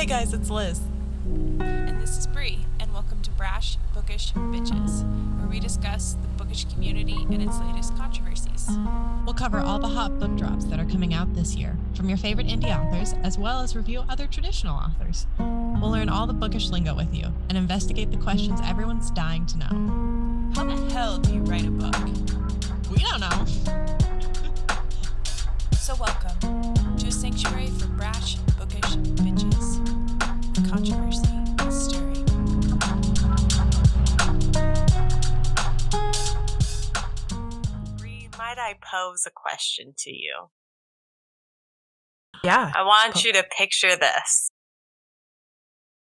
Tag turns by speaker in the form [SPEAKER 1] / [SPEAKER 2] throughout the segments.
[SPEAKER 1] Hey guys, it's Liz.
[SPEAKER 2] And this is Brea, and welcome to Brash Bookish Bitches, where we discuss the bookish community and its latest controversies.
[SPEAKER 1] We'll cover all the hot book drops that are coming out this year from your favorite indie authors, as well as review other traditional authors. We'll learn all the bookish lingo with you and investigate the questions everyone's dying to know.
[SPEAKER 2] How the hell do you write a book?
[SPEAKER 1] We don't know.
[SPEAKER 2] So, welcome to a sanctuary for brash bookish bitches. Controversy is stirring.
[SPEAKER 3] Might I pose a question to you?
[SPEAKER 1] Yeah.
[SPEAKER 3] I want you to picture this.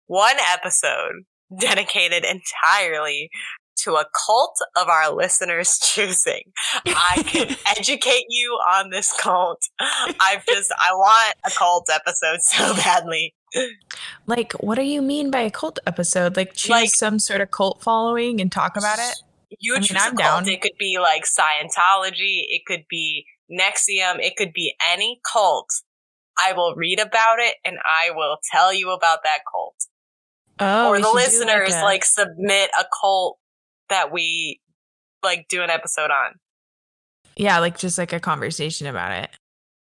[SPEAKER 3] One episode dedicated entirely to a cult of our listeners' choosing. I can educate you on this cult. I've just, I want a cult episode so badly.
[SPEAKER 4] Like, what do you mean by a cult episode? Like, choose
[SPEAKER 3] Like-
[SPEAKER 4] some sort of cult following and talk about it?
[SPEAKER 3] You
[SPEAKER 4] I mean, I'm down.
[SPEAKER 3] It could be like Scientology. It could be NXIVM. It could be any cult. I will read about it and I will tell you about that cult.
[SPEAKER 4] Oh,
[SPEAKER 3] or the listeners
[SPEAKER 4] a-
[SPEAKER 3] like submit a cult that we like do an episode on.
[SPEAKER 4] yeah, like just like a conversation about it.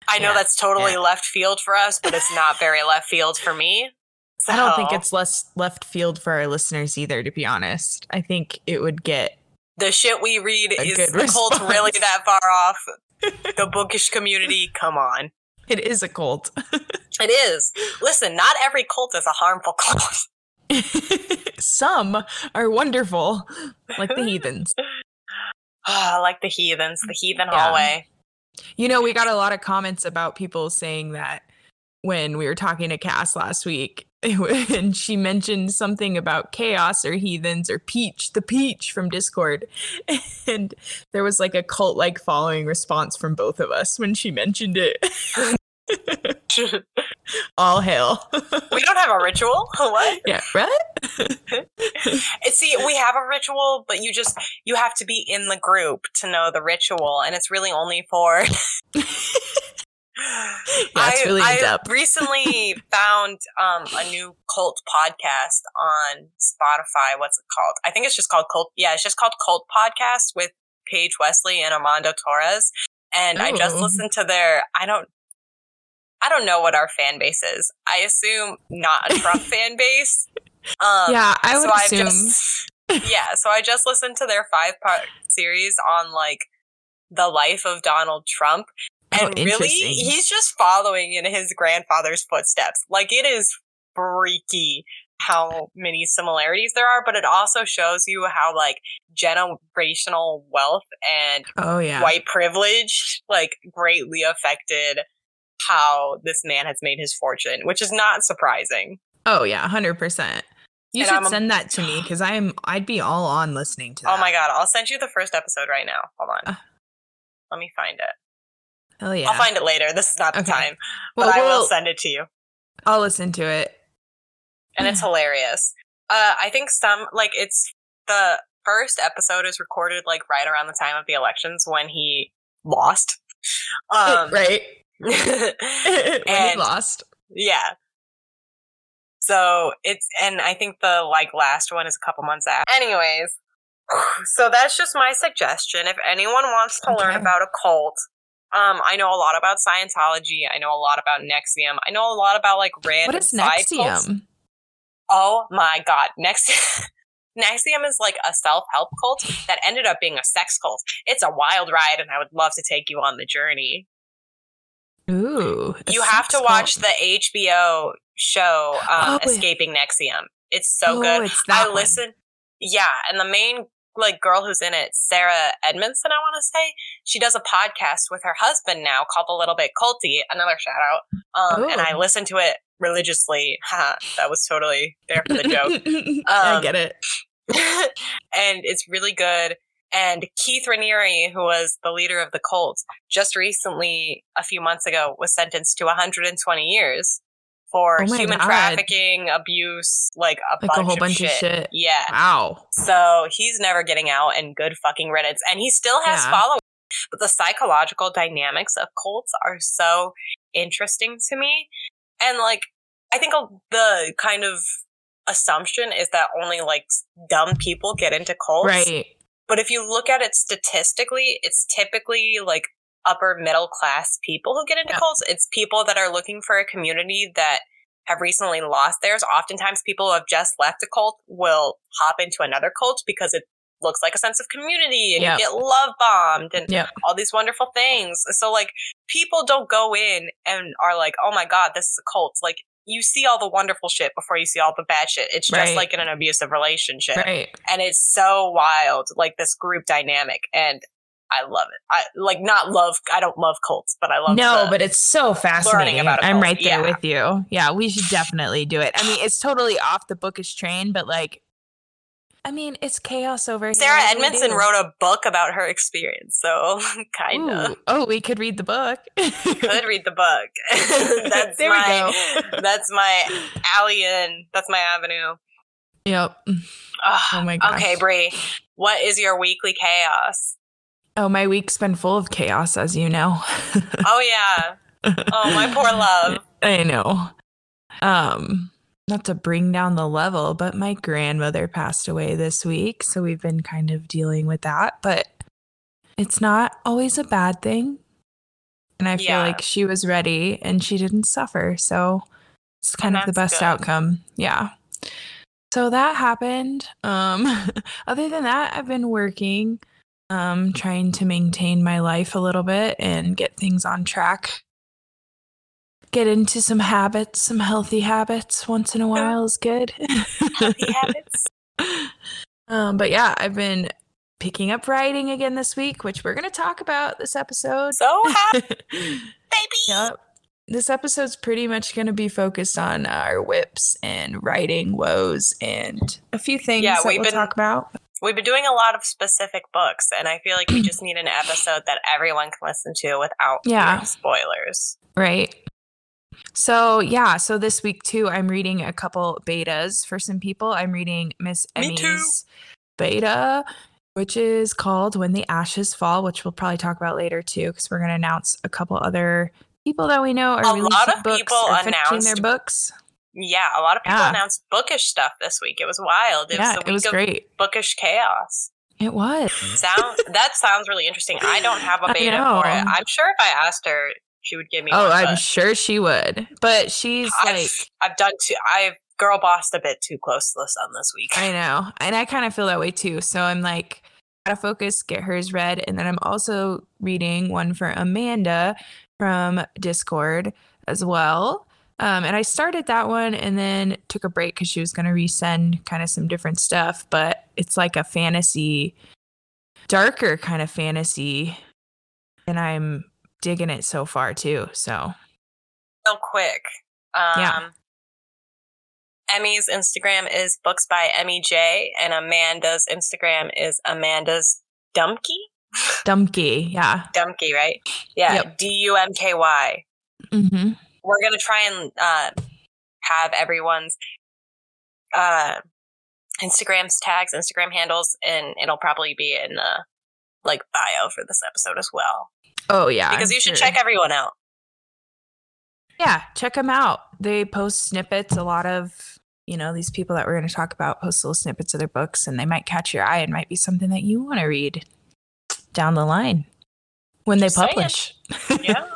[SPEAKER 3] I know
[SPEAKER 4] Yeah,
[SPEAKER 3] that's totally
[SPEAKER 4] yeah.
[SPEAKER 3] left field for us, but it's not very left field for me. So,
[SPEAKER 4] I don't think it's less left field for our listeners either. To be honest, I think it would get
[SPEAKER 3] the shit we read is the cult really that far off. the bookish community, come on.
[SPEAKER 4] it is a cult.
[SPEAKER 3] It is. Listen, not every cult is a harmful cult.
[SPEAKER 4] some are wonderful, like the heathens.
[SPEAKER 3] Ah, like the heathens, the heathen
[SPEAKER 4] Yeah.
[SPEAKER 3] hallway.
[SPEAKER 4] You know, we got a lot of comments about people saying that when we were talking to Cass last week, and she mentioned something about chaos or heathens or peach, the peach from Discord. And there was like a cult like following response from both of us when she mentioned it. All hail.
[SPEAKER 3] we don't have a ritual. what?
[SPEAKER 4] yeah, right?
[SPEAKER 3] See, we have a ritual, but you just you have to be in the group to know the ritual, and it's really only for.
[SPEAKER 4] Yeah, really
[SPEAKER 3] I
[SPEAKER 4] in-depth.
[SPEAKER 3] recently found um, a new cult podcast on Spotify. What's it called? I think it's just called Cult. Yeah, it's just called Cult Podcast with Paige Wesley and Armando Torres. And I just listened to their. I don't. I don't know what our fan base is. I assume not a Trump fan base. Um,
[SPEAKER 4] yeah, I would
[SPEAKER 3] so
[SPEAKER 4] assume.
[SPEAKER 3] just yeah, so I just listened to their five part series on like the life of Donald Trump.
[SPEAKER 4] Oh,
[SPEAKER 3] And really, he's just following in his grandfather's footsteps. Like it is freaky how many similarities there are, but it also shows you how like generational wealth and
[SPEAKER 4] oh, yeah.
[SPEAKER 3] white privilege like greatly affected how this man has made his fortune, which is not surprising.
[SPEAKER 4] Oh, yeah, 100%. You
[SPEAKER 3] And
[SPEAKER 4] should
[SPEAKER 3] I'm a-
[SPEAKER 4] send that to me because I'm I'd be all on listening to that.
[SPEAKER 3] Oh my god, I'll send you the first episode right now. Hold on.
[SPEAKER 4] Uh,
[SPEAKER 3] Let me find it.
[SPEAKER 4] Oh yeah.
[SPEAKER 3] I'll find it later. This is not the
[SPEAKER 4] Okay.
[SPEAKER 3] time.
[SPEAKER 4] well,
[SPEAKER 3] but I will send it to you.
[SPEAKER 4] I'll listen to it.
[SPEAKER 3] And it's hilarious. Uh I think some like it's the first episode is recorded like right around the time of the elections when he lost. Um
[SPEAKER 4] right. when he lost.
[SPEAKER 3] yeah. So it's and I think the like last one is a couple months after. Anyways, so that's just my suggestion. If anyone wants to learn about a cult, um, I know a lot about Scientology. I know a lot about NXIVM. I know a lot about like random
[SPEAKER 4] What is
[SPEAKER 3] side cults.
[SPEAKER 4] NXIVM?
[SPEAKER 3] Oh my god, NXIVM is like a self-help cult that ended up being a sex cult. It's a wild ride, and I would love to take you on the journey.
[SPEAKER 4] Ooh.
[SPEAKER 3] You have to watch the HBO show um,
[SPEAKER 4] Oh,
[SPEAKER 3] Escaping NXIVM. It's so
[SPEAKER 4] Oh,
[SPEAKER 3] good.
[SPEAKER 4] It's
[SPEAKER 3] I
[SPEAKER 4] one.
[SPEAKER 3] listen. Yeah, and the main like girl who's in it, Sarah Edmondson, I want to say, she does a podcast with her husband now called A Little Bit Culty. Another shout out. Um, and I listen to it religiously. That was totally there for the joke.
[SPEAKER 4] I
[SPEAKER 3] Um,
[SPEAKER 4] get it.
[SPEAKER 3] and it's really good. And Keith Raniere, who was the leader of the cult, just recently, a few months ago, was sentenced to 120 years for
[SPEAKER 4] Oh
[SPEAKER 3] human
[SPEAKER 4] God.
[SPEAKER 3] trafficking, abuse, like a
[SPEAKER 4] Like
[SPEAKER 3] bunch
[SPEAKER 4] a whole
[SPEAKER 3] of
[SPEAKER 4] bunch
[SPEAKER 3] shit.
[SPEAKER 4] of shit.
[SPEAKER 3] Yeah.
[SPEAKER 4] Wow.
[SPEAKER 3] So he's never getting out, and good fucking riddance. And he still has
[SPEAKER 4] Yeah.
[SPEAKER 3] followers. But the psychological dynamics of cults are so interesting to me. And like, I think the kind of assumption is that only like dumb people get into cults.
[SPEAKER 4] Right.
[SPEAKER 3] But if you look at it statistically, it's typically like upper middle class people who get into
[SPEAKER 4] Yeah.
[SPEAKER 3] cults. It's people that are looking for a community that have recently lost theirs. Oftentimes, people who have just left a cult will hop into another cult because it looks like a sense of community and
[SPEAKER 4] Yep.
[SPEAKER 3] you get love bombed and
[SPEAKER 4] Yep.
[SPEAKER 3] all these wonderful things. So, like, people don't go in and are like, oh my God, this is a cult. Like, you see all the wonderful shit before you see all the bad shit. It's just
[SPEAKER 4] Right.
[SPEAKER 3] like in an abusive relationship
[SPEAKER 4] Right.
[SPEAKER 3] and it's so wild like this group dynamic and i love it i like not love i don't love cults but i love
[SPEAKER 4] no, but it's so fascinating. I'm right there
[SPEAKER 3] yeah.
[SPEAKER 4] with you. Yeah, we should definitely do it. I mean, it's totally off the bookish train, but like, I mean, it's chaos over here.
[SPEAKER 3] sarah
[SPEAKER 4] do we
[SPEAKER 3] edmondson wrote a book about her experience so kind of
[SPEAKER 4] Oh, we could read the book.
[SPEAKER 3] could read the book that's
[SPEAKER 4] There we
[SPEAKER 3] my
[SPEAKER 4] go.
[SPEAKER 3] that's my alley in that's my avenue
[SPEAKER 4] Yep.
[SPEAKER 3] Ugh.
[SPEAKER 4] Oh my gosh.
[SPEAKER 3] okay Brea, what is your weekly chaos
[SPEAKER 4] Oh, my week's been full of chaos, as you know.
[SPEAKER 3] oh yeah oh my poor love
[SPEAKER 4] I know. Um, not to bring down the level, but my grandmother passed away this week, so we've been kind of dealing with that, but it's not always a bad thing. And I feel
[SPEAKER 3] Yeah.
[SPEAKER 4] like she was ready and she didn't suffer, so it's kind
[SPEAKER 3] And
[SPEAKER 4] of the best
[SPEAKER 3] good.
[SPEAKER 4] outcome. Yeah. So that happened. Um other than that, I've been working um trying to maintain my life a little bit and get things on track get into some habits, some healthy habits once in a while is good.
[SPEAKER 3] healthy habits
[SPEAKER 4] um, but yeah, I've been picking up writing again this week, which we're going to talk about this episode.
[SPEAKER 3] so happy baby
[SPEAKER 4] yep. This episode's pretty much going to be focused on our WIPs and writing woes and a few things
[SPEAKER 3] Yeah,
[SPEAKER 4] that
[SPEAKER 3] we've
[SPEAKER 4] we'll
[SPEAKER 3] been-
[SPEAKER 4] talk about.
[SPEAKER 3] We've been doing a lot of specific books, and I feel like we just need an episode that everyone can listen to without
[SPEAKER 4] Yeah.
[SPEAKER 3] spoilers.
[SPEAKER 4] Right. So yeah, so this week too, I'm reading a couple betas for some people. I'm reading Miss Emmy's beta, which is called When the Ashes Fall, which we'll probably talk about later too, because we're gonna announce a couple other people that we know are
[SPEAKER 3] A
[SPEAKER 4] releasing
[SPEAKER 3] lot of
[SPEAKER 4] books
[SPEAKER 3] people
[SPEAKER 4] or finishing their books.
[SPEAKER 3] Yeah, a lot of people
[SPEAKER 4] Yeah.
[SPEAKER 3] announced bookish stuff this week. It was wild. It
[SPEAKER 4] yeah,
[SPEAKER 3] was the
[SPEAKER 4] it
[SPEAKER 3] week
[SPEAKER 4] was
[SPEAKER 3] of
[SPEAKER 4] great.
[SPEAKER 3] bookish chaos.
[SPEAKER 4] It was.
[SPEAKER 3] Sound that sounds really interesting. I don't have a beta for it. I'm sure if I asked her, she would give me.
[SPEAKER 4] Oh,
[SPEAKER 3] one,
[SPEAKER 4] I'm sure she would. But she's
[SPEAKER 3] I've,
[SPEAKER 4] like
[SPEAKER 3] I've done too. I've girl bossed a bit too close to the sun this week.
[SPEAKER 4] I know. And I kind of feel that way too. So I'm like, gotta focus, get hers read. And then I'm also reading one for Amanda from Discord as well. Um, and I started that one and then took a break because she was going to resend kind of some different stuff. But it's like a fantasy, darker kind of fantasy. And I'm digging it so far too. So
[SPEAKER 3] real quick. Um,
[SPEAKER 4] Yeah.
[SPEAKER 3] Emmy's Instagram is books by Emmy J, and Amanda's Instagram is Amanda's Dumky.
[SPEAKER 4] Dumpky. Yeah.
[SPEAKER 3] Dumky, right? Yeah. D U M K Y.
[SPEAKER 4] Mm-hmm.
[SPEAKER 3] We're gonna try and uh, have everyone's uh, Instagrams tags, Instagram handles, and it'll probably be in the like bio for this episode as well.
[SPEAKER 4] Oh, yeah.
[SPEAKER 3] because
[SPEAKER 4] I'm
[SPEAKER 3] you should
[SPEAKER 4] sure.
[SPEAKER 3] check everyone out.
[SPEAKER 4] Yeah, check them out. They post snippets. A lot of, you know, these people that we're going to talk about post little snippets of their books and they might catch your eye and might be something that you want to read down the line when they
[SPEAKER 3] Just saying.
[SPEAKER 4] publish.
[SPEAKER 3] Yeah,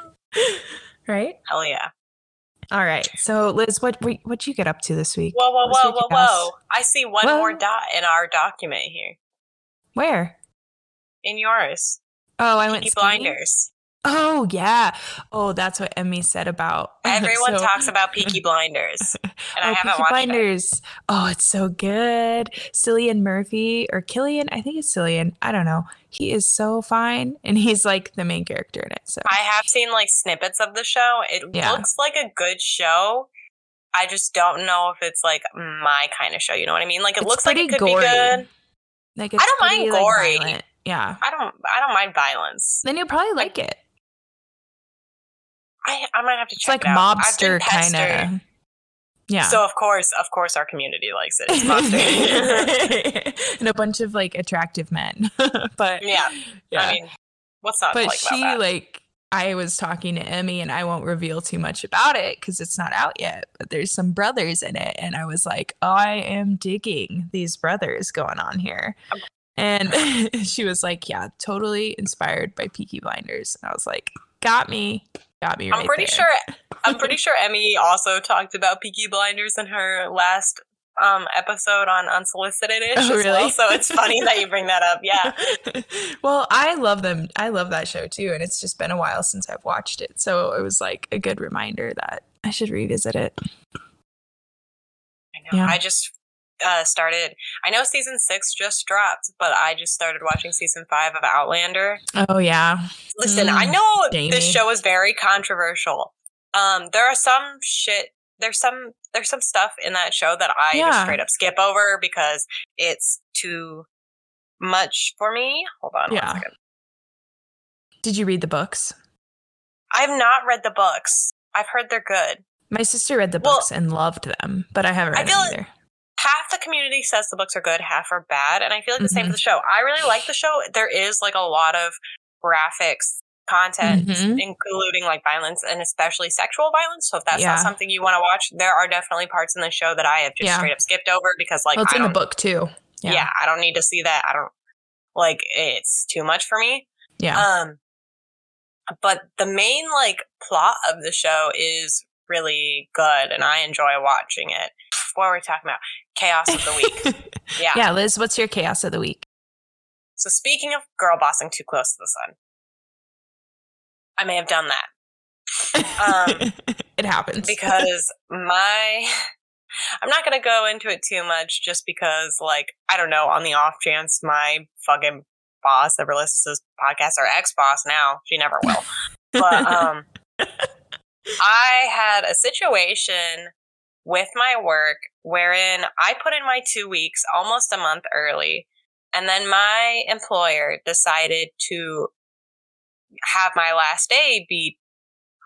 [SPEAKER 4] right?
[SPEAKER 3] hell yeah.
[SPEAKER 4] All right. So, Liz, what what you get up to this week?
[SPEAKER 3] Whoa, whoa, whoa, whoa, whoa! I see one
[SPEAKER 4] Whoa.
[SPEAKER 3] more dot in our document here.
[SPEAKER 4] Where?
[SPEAKER 3] In yours,
[SPEAKER 4] Oh, I went
[SPEAKER 3] Peaky
[SPEAKER 4] skiing?
[SPEAKER 3] Blinders.
[SPEAKER 4] Oh, yeah. Oh, that's what Emmy said about.
[SPEAKER 3] Everyone
[SPEAKER 4] So-
[SPEAKER 3] talks about Peaky Blinders, and I
[SPEAKER 4] oh,
[SPEAKER 3] haven't
[SPEAKER 4] Peaky
[SPEAKER 3] watched
[SPEAKER 4] Blinders. Oh, it's so good. Cillian Murphy or Killian, I think it's Cillian. I don't know. He is so fine, and he's like the main character in it. So.
[SPEAKER 3] I have seen like snippets of the show. It
[SPEAKER 4] Yeah.
[SPEAKER 3] looks like a good show. I just don't know if it's like my kind of show. You know what I mean? Like it
[SPEAKER 4] It's
[SPEAKER 3] looks like it could
[SPEAKER 4] gory.
[SPEAKER 3] be good.
[SPEAKER 4] like,
[SPEAKER 3] I don't mind
[SPEAKER 4] like,
[SPEAKER 3] gory.
[SPEAKER 4] violent. Yeah,
[SPEAKER 3] I don't. I don't mind violence.
[SPEAKER 4] then you'll probably like it.
[SPEAKER 3] I I might have to check It's
[SPEAKER 4] like
[SPEAKER 3] it
[SPEAKER 4] mobster kind of. Yeah.
[SPEAKER 3] So of course, of course, our community likes it. It's mobster.
[SPEAKER 4] and a bunch of like attractive men, but
[SPEAKER 3] yeah.
[SPEAKER 4] yeah.
[SPEAKER 3] I mean, what's not
[SPEAKER 4] but
[SPEAKER 3] like
[SPEAKER 4] she like I was talking to Emmy, and I won't reveal too much about it because it's not out yet. But there's some brothers in it, and I was like, I am digging these brothers going on here. And she was like, "Yeah, totally inspired by Peaky Blinders." And I was like, "Got me, got me." Right
[SPEAKER 3] I'm pretty
[SPEAKER 4] there.
[SPEAKER 3] sure. I'm pretty sure Emmy also talked about Peaky Blinders in her last um episode on Unsolicited ish
[SPEAKER 4] Oh,
[SPEAKER 3] as well.
[SPEAKER 4] really?
[SPEAKER 3] So it's funny that you bring that up. Yeah.
[SPEAKER 4] well, I love them. I love that show too, and it's just been a while since I've watched it, so it was like a good reminder that I should revisit it.
[SPEAKER 3] I know.
[SPEAKER 4] Yeah.
[SPEAKER 3] I just uh, started. I know season six just dropped, but I just started watching season five of Outlander.
[SPEAKER 4] Oh yeah,
[SPEAKER 3] Listen, I
[SPEAKER 4] Mm,
[SPEAKER 3] know
[SPEAKER 4] Jamie.
[SPEAKER 3] this show is very controversial. Um, there are some shit. There's some. There's some stuff in that show that I just straight up skip over because it's too much for me. Hold on.
[SPEAKER 4] Yeah.
[SPEAKER 3] One second.
[SPEAKER 4] did you read the books?
[SPEAKER 3] I've not read the books. I've heard they're good.
[SPEAKER 4] My sister read the
[SPEAKER 3] Well-
[SPEAKER 4] books and loved them, but I haven't
[SPEAKER 3] I
[SPEAKER 4] read
[SPEAKER 3] feel
[SPEAKER 4] them
[SPEAKER 3] like-
[SPEAKER 4] either.
[SPEAKER 3] Half the community says the books are good, half are bad, and I feel like the same
[SPEAKER 4] Mhm.
[SPEAKER 3] with the show. I really like the show. There is like a lot of graphics content,
[SPEAKER 4] Mhm.
[SPEAKER 3] including like violence and especially sexual violence. So if that's
[SPEAKER 4] Yeah.
[SPEAKER 3] not something you want to watch, there are definitely parts in the show that I have just
[SPEAKER 4] Yeah.
[SPEAKER 3] straight up skipped over because like
[SPEAKER 4] well, it's
[SPEAKER 3] I
[SPEAKER 4] in the book too.
[SPEAKER 3] yeah.
[SPEAKER 4] Yeah.
[SPEAKER 3] I don't need to see that. I don't like it's too much for me.
[SPEAKER 4] Yeah.
[SPEAKER 3] Um, but the main like plot of the show is really good, and I enjoy watching it. What were we talking about? Chaos of the week. Yeah.
[SPEAKER 4] yeah, Liz, what's your chaos of the week?
[SPEAKER 3] So speaking of girl bossing too close to the sun, I may have done that Um,
[SPEAKER 4] it happens
[SPEAKER 3] because my I'm not going to go into it too much just because like I don't know on the off chance my fucking boss ever listens to this podcast or ex-boss now, she never will. But um I had a situation with my work wherein I put in my 2 weeks almost a month early and then my employer decided to have my last day be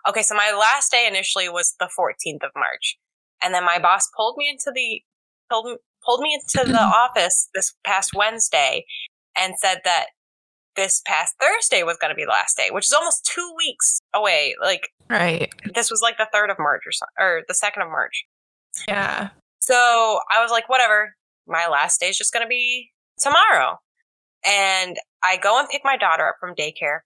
[SPEAKER 3] okay so my last day initially was the 14th of march and then my boss pulled me into the pulled, pulled me into the office this past wednesday and said that this past thursday was going to be the last day which is almost two weeks away like
[SPEAKER 4] right
[SPEAKER 3] this was like the 3rd of march or so, or the 2nd of march
[SPEAKER 4] yeah
[SPEAKER 3] so I was like, whatever. My last day is just going to be tomorrow. And I go and pick my daughter up from daycare.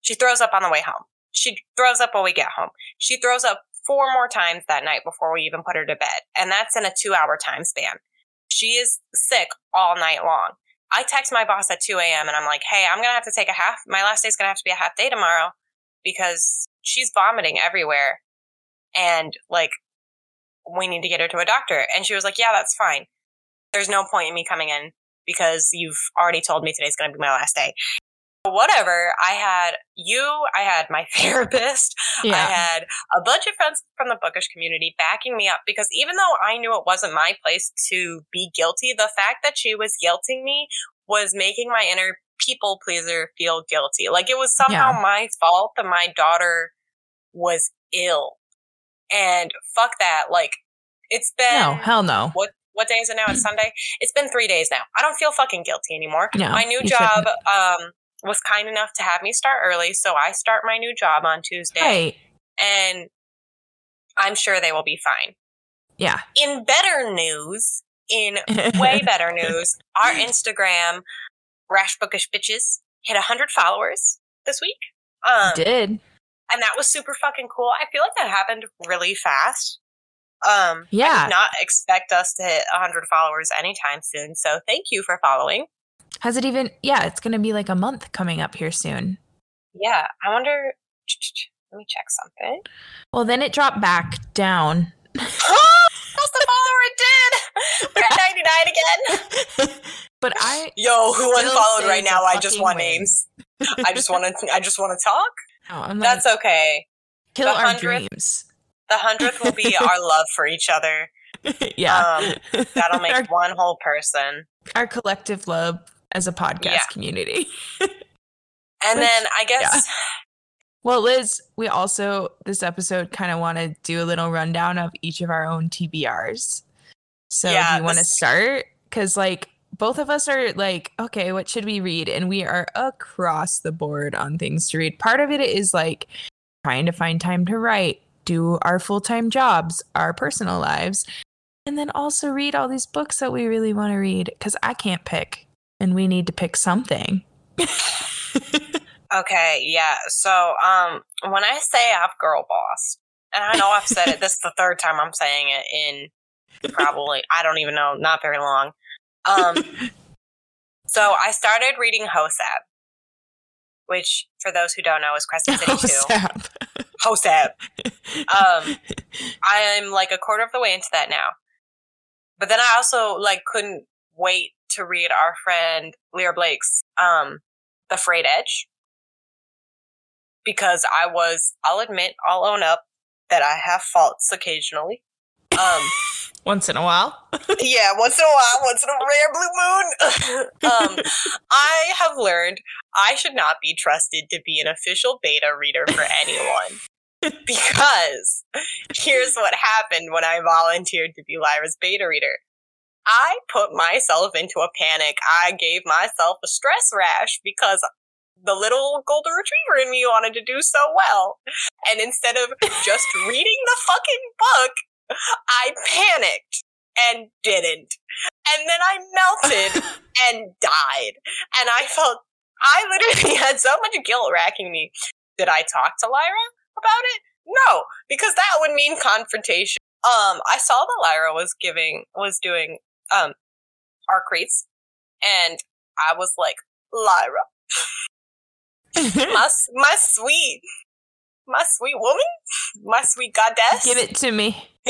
[SPEAKER 3] She throws up on the way home. She throws up when we get home. She throws up four more times that night before we even put her to bed. And that's in a two hour time span. She is sick all night long. I text my boss at 2 a.m. and I'm like, hey, I'm going to have to take a half, my last day is going to have to be a half day tomorrow because she's vomiting everywhere. And like, we need to get her to a doctor. And she was like, yeah, that's fine. There's no point in me coming in because you've already told me today's going to be my last day. Whatever. I had you, I had my therapist, I had a bunch of friends from the bookish community backing me up because even though I knew it wasn't my place to be guilty, the fact that she was guilting me was making my inner people pleaser feel guilty. Like it was somehow
[SPEAKER 4] Yeah.
[SPEAKER 3] my fault that my daughter was ill. And fuck that. Like it's been
[SPEAKER 4] no hell no
[SPEAKER 3] what what day is it now? It's Sunday. It's been three days now. I don't feel fucking guilty anymore.
[SPEAKER 4] No,
[SPEAKER 3] my new job
[SPEAKER 4] shouldn't.
[SPEAKER 3] um was kind enough to have me start early, so I start my new job on Tuesday,
[SPEAKER 4] right
[SPEAKER 3] and I'm sure they will be fine.
[SPEAKER 4] yeah
[SPEAKER 3] In better news, in way better news, our Instagram, Brash Bookish Bitches, hit 100 followers this week. Um,
[SPEAKER 4] did
[SPEAKER 3] and that was super fucking cool. I feel like that happened really fast. Um, I
[SPEAKER 4] Yeah.
[SPEAKER 3] did not expect us to hit 100 followers anytime soon. So thank you for following.
[SPEAKER 4] Has it even yeah it's gonna be like a month coming up here soon
[SPEAKER 3] Yeah, I wonder. Let me check something.
[SPEAKER 4] well then it dropped back down
[SPEAKER 3] That's the follower it did. We're at 99 again.
[SPEAKER 4] but i
[SPEAKER 3] Yo, who unfollowed right now? I just want
[SPEAKER 4] win.
[SPEAKER 3] names. I just want to. I just want to talk.
[SPEAKER 4] no, like,
[SPEAKER 3] That's okay.
[SPEAKER 4] kill
[SPEAKER 3] the
[SPEAKER 4] our
[SPEAKER 3] 100th
[SPEAKER 4] dreams
[SPEAKER 3] The hundredth will be our love for each other.
[SPEAKER 4] yeah
[SPEAKER 3] Um, That'll
[SPEAKER 4] our,
[SPEAKER 3] make one whole person.
[SPEAKER 4] our collective love as a podcast
[SPEAKER 3] Yeah.
[SPEAKER 4] community
[SPEAKER 3] And
[SPEAKER 4] Which-
[SPEAKER 3] then I guess
[SPEAKER 4] Well, Liz, we also this episode kind of want to do a little rundown of each of our own TBRs. So
[SPEAKER 3] Yeah,
[SPEAKER 4] do you want to start? Because like both of us are like, okay, what should we read? And we are across the board on things to read. Part of it is like trying to find time to write, do our full time jobs, our personal lives, and then also read all these books that we really want to read because I can't pick and we need to pick something.
[SPEAKER 3] Okay, yeah. So, um, when I say I've girl boss, and I know I've said it, this is the third time I'm saying it in probably I don't even know, not very long. Um, so I started reading Hosab, which for those who don't know is Crescent City Two.
[SPEAKER 4] Hosap.
[SPEAKER 3] Hosab. Um, I'm like a quarter of the way into that now. But then I also like couldn't wait to read our friend Lyra Blake's um The Frayed Edge. Because I was I'll admit, I'll own up that I have faults occasionally. Um
[SPEAKER 4] Once in a while.
[SPEAKER 3] yeah, once in a while, once in a rare blue moon. um, I have learned I should not be trusted to be an official beta reader for anyone. because here's what happened when I volunteered to be Lyra's beta reader. I put myself into a panic. I gave myself a stress rash because the little golden retriever in me wanted to do so well. And instead of just reading the fucking book, I panicked and didn't. And then I melted and died. And I felt, I literally had so much guilt racking me. Did I talk to Lyra about it? No, because that would mean confrontation. Um, I saw that Lyra was giving, was doing, um, arc reads. And I was like, Lyra, my, my sweet, my sweet woman, my sweet goddess.
[SPEAKER 4] Give it to me.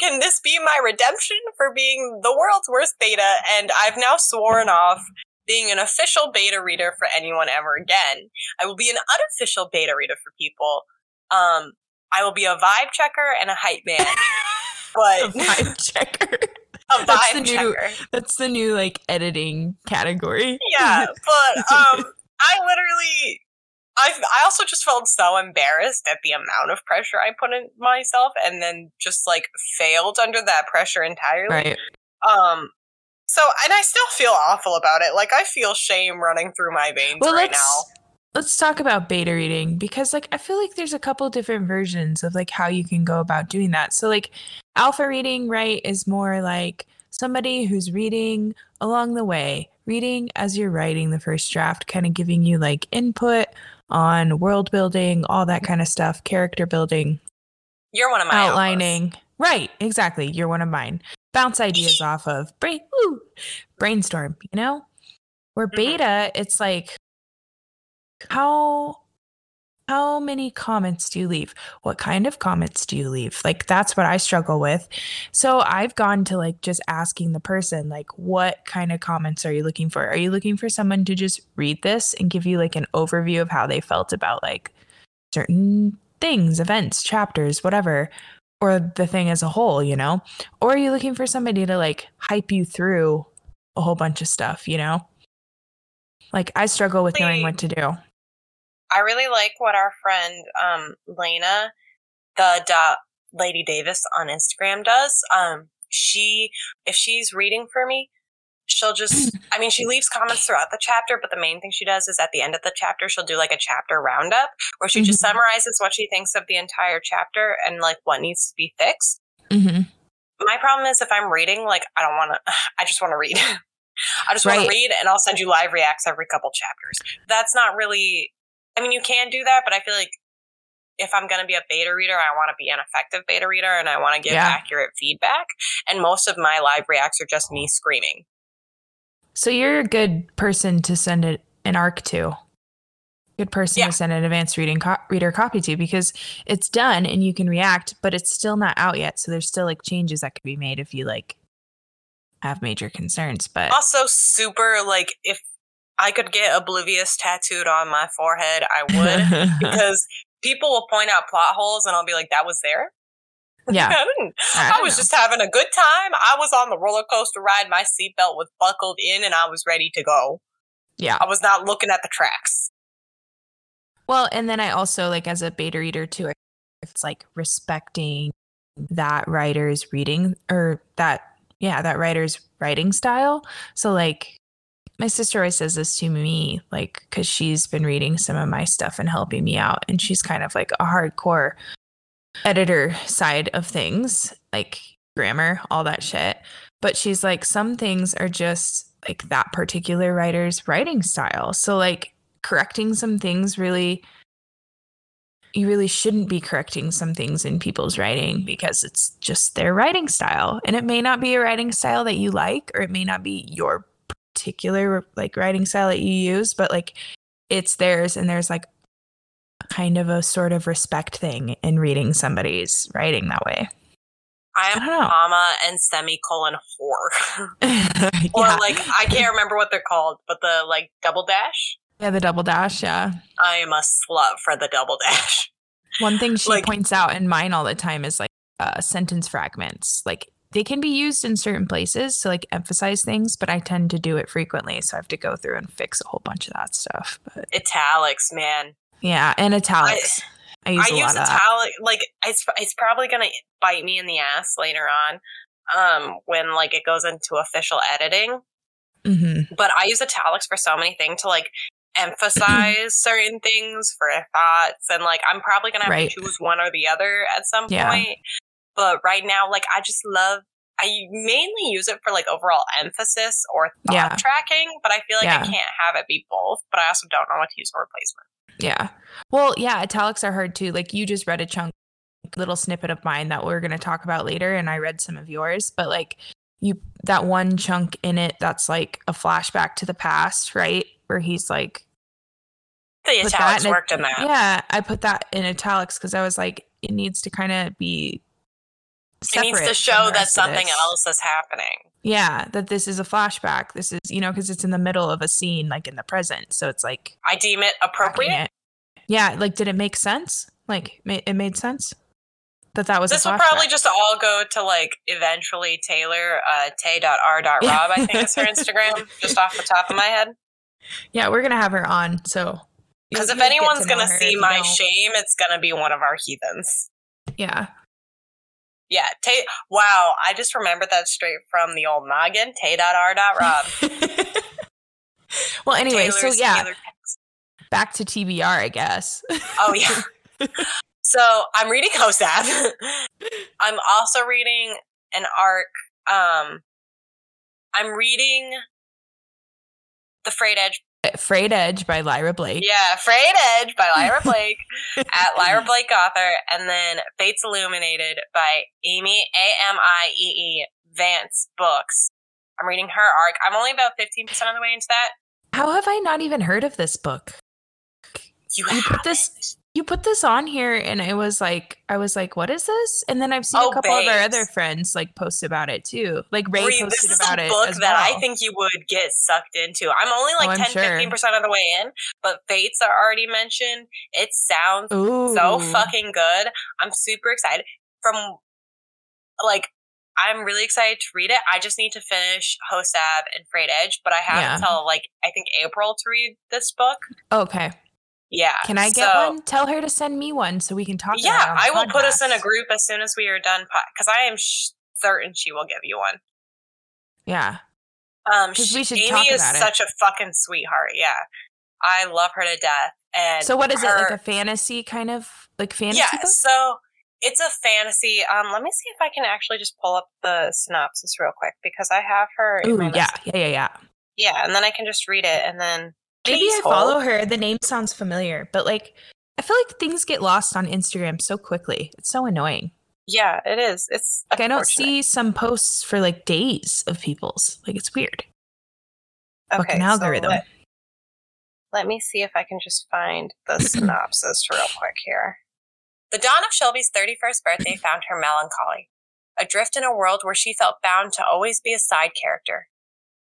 [SPEAKER 3] Can this be my redemption for being the world's worst beta? And I've now sworn off being an official beta reader for anyone ever again. I will be an unofficial beta reader for people. Um, I will be a vibe checker and a hype man. But
[SPEAKER 4] vibe checker.
[SPEAKER 3] a
[SPEAKER 4] That's the
[SPEAKER 3] vibe
[SPEAKER 4] new- That's the new like editing category.
[SPEAKER 3] Yeah, but um, I literally, I I also just felt so embarrassed at the amount of pressure I put in myself, and then just like failed under that pressure entirely.
[SPEAKER 4] right.
[SPEAKER 3] Um, so and I still feel awful about it. Like I feel shame running through my veins
[SPEAKER 4] Well,
[SPEAKER 3] right now.
[SPEAKER 4] Let's talk about beta reading because like I feel like there's a couple different versions of like how you can go about doing that. So like alpha reading, right, is more like somebody who's reading along the way, reading as you're writing the first draft, kind of giving you like input on world building, all that kind of stuff, character building,
[SPEAKER 3] You're one of my alphas.
[SPEAKER 4] outlining. Right, exactly. You're one of mine. Bounce ideas off of brain brainstorm, you know? Where
[SPEAKER 3] Mhm.
[SPEAKER 4] beta, it's like how how many comments do you leave? What kind of comments do you leave? Like that's what I struggle with. So I've gone to like just asking the person like what kind of comments are you looking for? Are you looking for someone to just read this and give you like an overview of how they felt about like certain things, events, chapters, whatever, or the thing as a whole, you know? Or are you looking for somebody to like hype you through a whole bunch of stuff, you know? Like I struggle with knowing what to do.
[SPEAKER 3] I really like what our friend um Lena, the da- Lady Davis on Instagram does. Um, she if she's reading for me, she'll just I mean she leaves comments throughout the chapter, but the main thing she does is at the end of the chapter she'll do like a chapter roundup where she just
[SPEAKER 4] Mhm.
[SPEAKER 3] summarizes what she thinks of the entire chapter and like what needs to be fixed.
[SPEAKER 4] hmm
[SPEAKER 3] My problem is if I'm reading, like I don't want to. I just want to read. I just want to read, and I'll send you live reacts every couple chapters. That's not really. I mean, you can do that, but I feel like if I'm going to be a beta reader, I want to be an effective beta reader, and I want to give
[SPEAKER 4] Yeah.
[SPEAKER 3] accurate feedback. And most of my live reacts are just me screaming.
[SPEAKER 4] So you're a good person to send it an arc to. Good person
[SPEAKER 3] Yeah.
[SPEAKER 4] to send an advanced reading co- reader copy to because it's done and you can react, but it's still not out yet. So there's still like changes that could be made if you like have major concerns. But
[SPEAKER 3] Also, super like if I could get oblivious tattooed on my forehead, I would because people will point out plot holes, and I'll be like, "That was there."
[SPEAKER 4] yeah,
[SPEAKER 3] I didn't
[SPEAKER 4] I
[SPEAKER 3] I, was
[SPEAKER 4] know.
[SPEAKER 3] just having a good time. I was on the roller coaster ride. My seatbelt was buckled in and I was ready to go.
[SPEAKER 4] yeah.
[SPEAKER 3] I was not looking at the tracks.
[SPEAKER 4] Well, and then I also like as a beta reader too, it's like respecting that writer's reading or that yeah, that writer's writing style. So like my sister always says this to me, like, because she's been reading some of my stuff and helping me out. And she's kind of like a hardcore editor side of things, like grammar, all that shit. But she's like, some things are just like that particular writer's writing style. So, like, correcting some things really, you really shouldn't be correcting some things in people's writing because it's just their writing style. And it may not be a writing style that you like, or it may not be your particular like writing style that you use, but like it's theirs and there's like kind of a sort of respect thing in reading somebody's writing that way.
[SPEAKER 3] I am
[SPEAKER 4] I
[SPEAKER 3] comma and semicolon whore. or
[SPEAKER 4] yeah.
[SPEAKER 3] like I can't remember what they're called, but the like double dash.
[SPEAKER 4] yeah, the double dash, yeah.
[SPEAKER 3] I am a slut for the double dash.
[SPEAKER 4] One thing she
[SPEAKER 3] Like-
[SPEAKER 4] points out in mine all the time is like uh, sentence fragments. Like they can be used in certain places to like emphasize things, but I tend to do it frequently, so I have to go through and fix a whole bunch of that stuff. But
[SPEAKER 3] Italics, man.
[SPEAKER 4] yeah, and italics. I, use
[SPEAKER 3] I
[SPEAKER 4] a
[SPEAKER 3] use
[SPEAKER 4] lot of
[SPEAKER 3] italic like it's it's probably gonna bite me in the ass later on. Um, when like it goes into official editing.
[SPEAKER 4] hmm
[SPEAKER 3] But I use italics for so many things to like emphasize certain things for thoughts and like I'm probably gonna have
[SPEAKER 4] Right.
[SPEAKER 3] to choose one or the other at some
[SPEAKER 4] Yeah.
[SPEAKER 3] point. But right now, like I just love I mainly use it for like overall emphasis or thought
[SPEAKER 4] Yeah.
[SPEAKER 3] tracking, but I feel like
[SPEAKER 4] Yeah.
[SPEAKER 3] I can't have it be both. But I also don't know what to use for replacement.
[SPEAKER 4] Yeah. Well, yeah, italics are hard too. Like you just read a chunk little snippet of mine that we're going to talk about later and I read some of yours, but like you that one chunk in it that's like a flashback to the past, right? Where he's like
[SPEAKER 3] The italics
[SPEAKER 4] in
[SPEAKER 3] worked in that.
[SPEAKER 4] Yeah, I put that in italics cuz I was like it needs to kind of be
[SPEAKER 3] It needs to show that something else is happening.
[SPEAKER 4] Yeah, that this is a flashback. This is, you know, cuz it's in the middle of a scene like in the present. So it's like
[SPEAKER 3] I deem it appropriate.
[SPEAKER 4] it. Yeah, like did it make sense? Like it made sense that that was
[SPEAKER 3] This will probably just all go to like eventually Taylor uh, tay.r.rob, I think is her Instagram, just off the top of my head.
[SPEAKER 4] Yeah, we're gonna have her on. So
[SPEAKER 3] Because if anyone's
[SPEAKER 4] to
[SPEAKER 3] gonna see my shame, it's gonna be one of our heathens.
[SPEAKER 4] yeah,
[SPEAKER 3] Yeah, Tay. Wow, I just remembered that straight from the old noggin. Tay.r.rob.
[SPEAKER 4] well, anyway, so yeah, back to TBR, I guess.
[SPEAKER 3] Oh yeah. so I'm reading Hosab. I'm also reading an arc. Um, I'm reading The Frayed Edge.
[SPEAKER 4] Frayed Edge by Lyra Blake.
[SPEAKER 3] Yeah, Frayed Edge by Lyra Blake at Lyra Blake Author, and then Fates Illuminated by Aimee A M I E E Vance Books. I'm reading her arc. I'm only about 15% of the way into that.
[SPEAKER 4] How have I not even heard of this book?
[SPEAKER 3] You,
[SPEAKER 4] You put this you put this on here and I was like I was like, what is this? And then I've seen
[SPEAKER 3] Oh,
[SPEAKER 4] a couple of our other friends like post about it too. Like Ray posted
[SPEAKER 3] this is
[SPEAKER 4] about
[SPEAKER 3] a
[SPEAKER 4] it.
[SPEAKER 3] book
[SPEAKER 4] as
[SPEAKER 3] that I think you would get sucked into. I'm only
[SPEAKER 4] Oh,
[SPEAKER 3] like
[SPEAKER 4] I'm
[SPEAKER 3] 10,
[SPEAKER 4] sure.
[SPEAKER 3] 15% of the way in, but Fates are already mentioned. It sounds
[SPEAKER 4] Ooh.
[SPEAKER 3] so fucking good. I'm super excited. From like, I'm really excited to read it. I just need to finish Hosab and Frayed Edge, but I have
[SPEAKER 4] Yeah.
[SPEAKER 3] until like I think April to read this book.
[SPEAKER 4] Okay.
[SPEAKER 3] Yeah.
[SPEAKER 4] Can I get
[SPEAKER 3] so-
[SPEAKER 4] one? Tell her to send me one so we can talk about it
[SPEAKER 3] Yeah, I will put us in a group as soon as we are done because I am sh- certain she will give you one.
[SPEAKER 4] Yeah.
[SPEAKER 3] Um,
[SPEAKER 4] 'Cause
[SPEAKER 3] sh-
[SPEAKER 4] we should
[SPEAKER 3] Aimee
[SPEAKER 4] talk
[SPEAKER 3] is
[SPEAKER 4] about it.
[SPEAKER 3] such a fucking sweetheart. Yeah, I love her to death. And
[SPEAKER 4] So what is it? Like a fantasy kind of like fantasy
[SPEAKER 3] yeah?
[SPEAKER 4] book?
[SPEAKER 3] So it's a fantasy. Um, let me see if I can actually just pull up the synopsis real quick because I have her. in
[SPEAKER 4] Ooh, yeah, yeah, yeah, yeah.
[SPEAKER 3] yeah, and then I can just read it and then
[SPEAKER 4] Maybe I follow her. The name sounds familiar, but like I feel like things get lost on Instagram so quickly. It's so annoying.
[SPEAKER 3] Yeah, it is. It's
[SPEAKER 4] Like I don't see some posts for like days of people's. Like it's weird.
[SPEAKER 3] Okay,
[SPEAKER 4] fucking
[SPEAKER 3] so
[SPEAKER 4] algorithm.
[SPEAKER 3] let, let me see if I can just find the synopsis real quick here. The dawn of Shelby's 31st birthday found her melancholy, adrift in a world where she felt bound to always be a side character,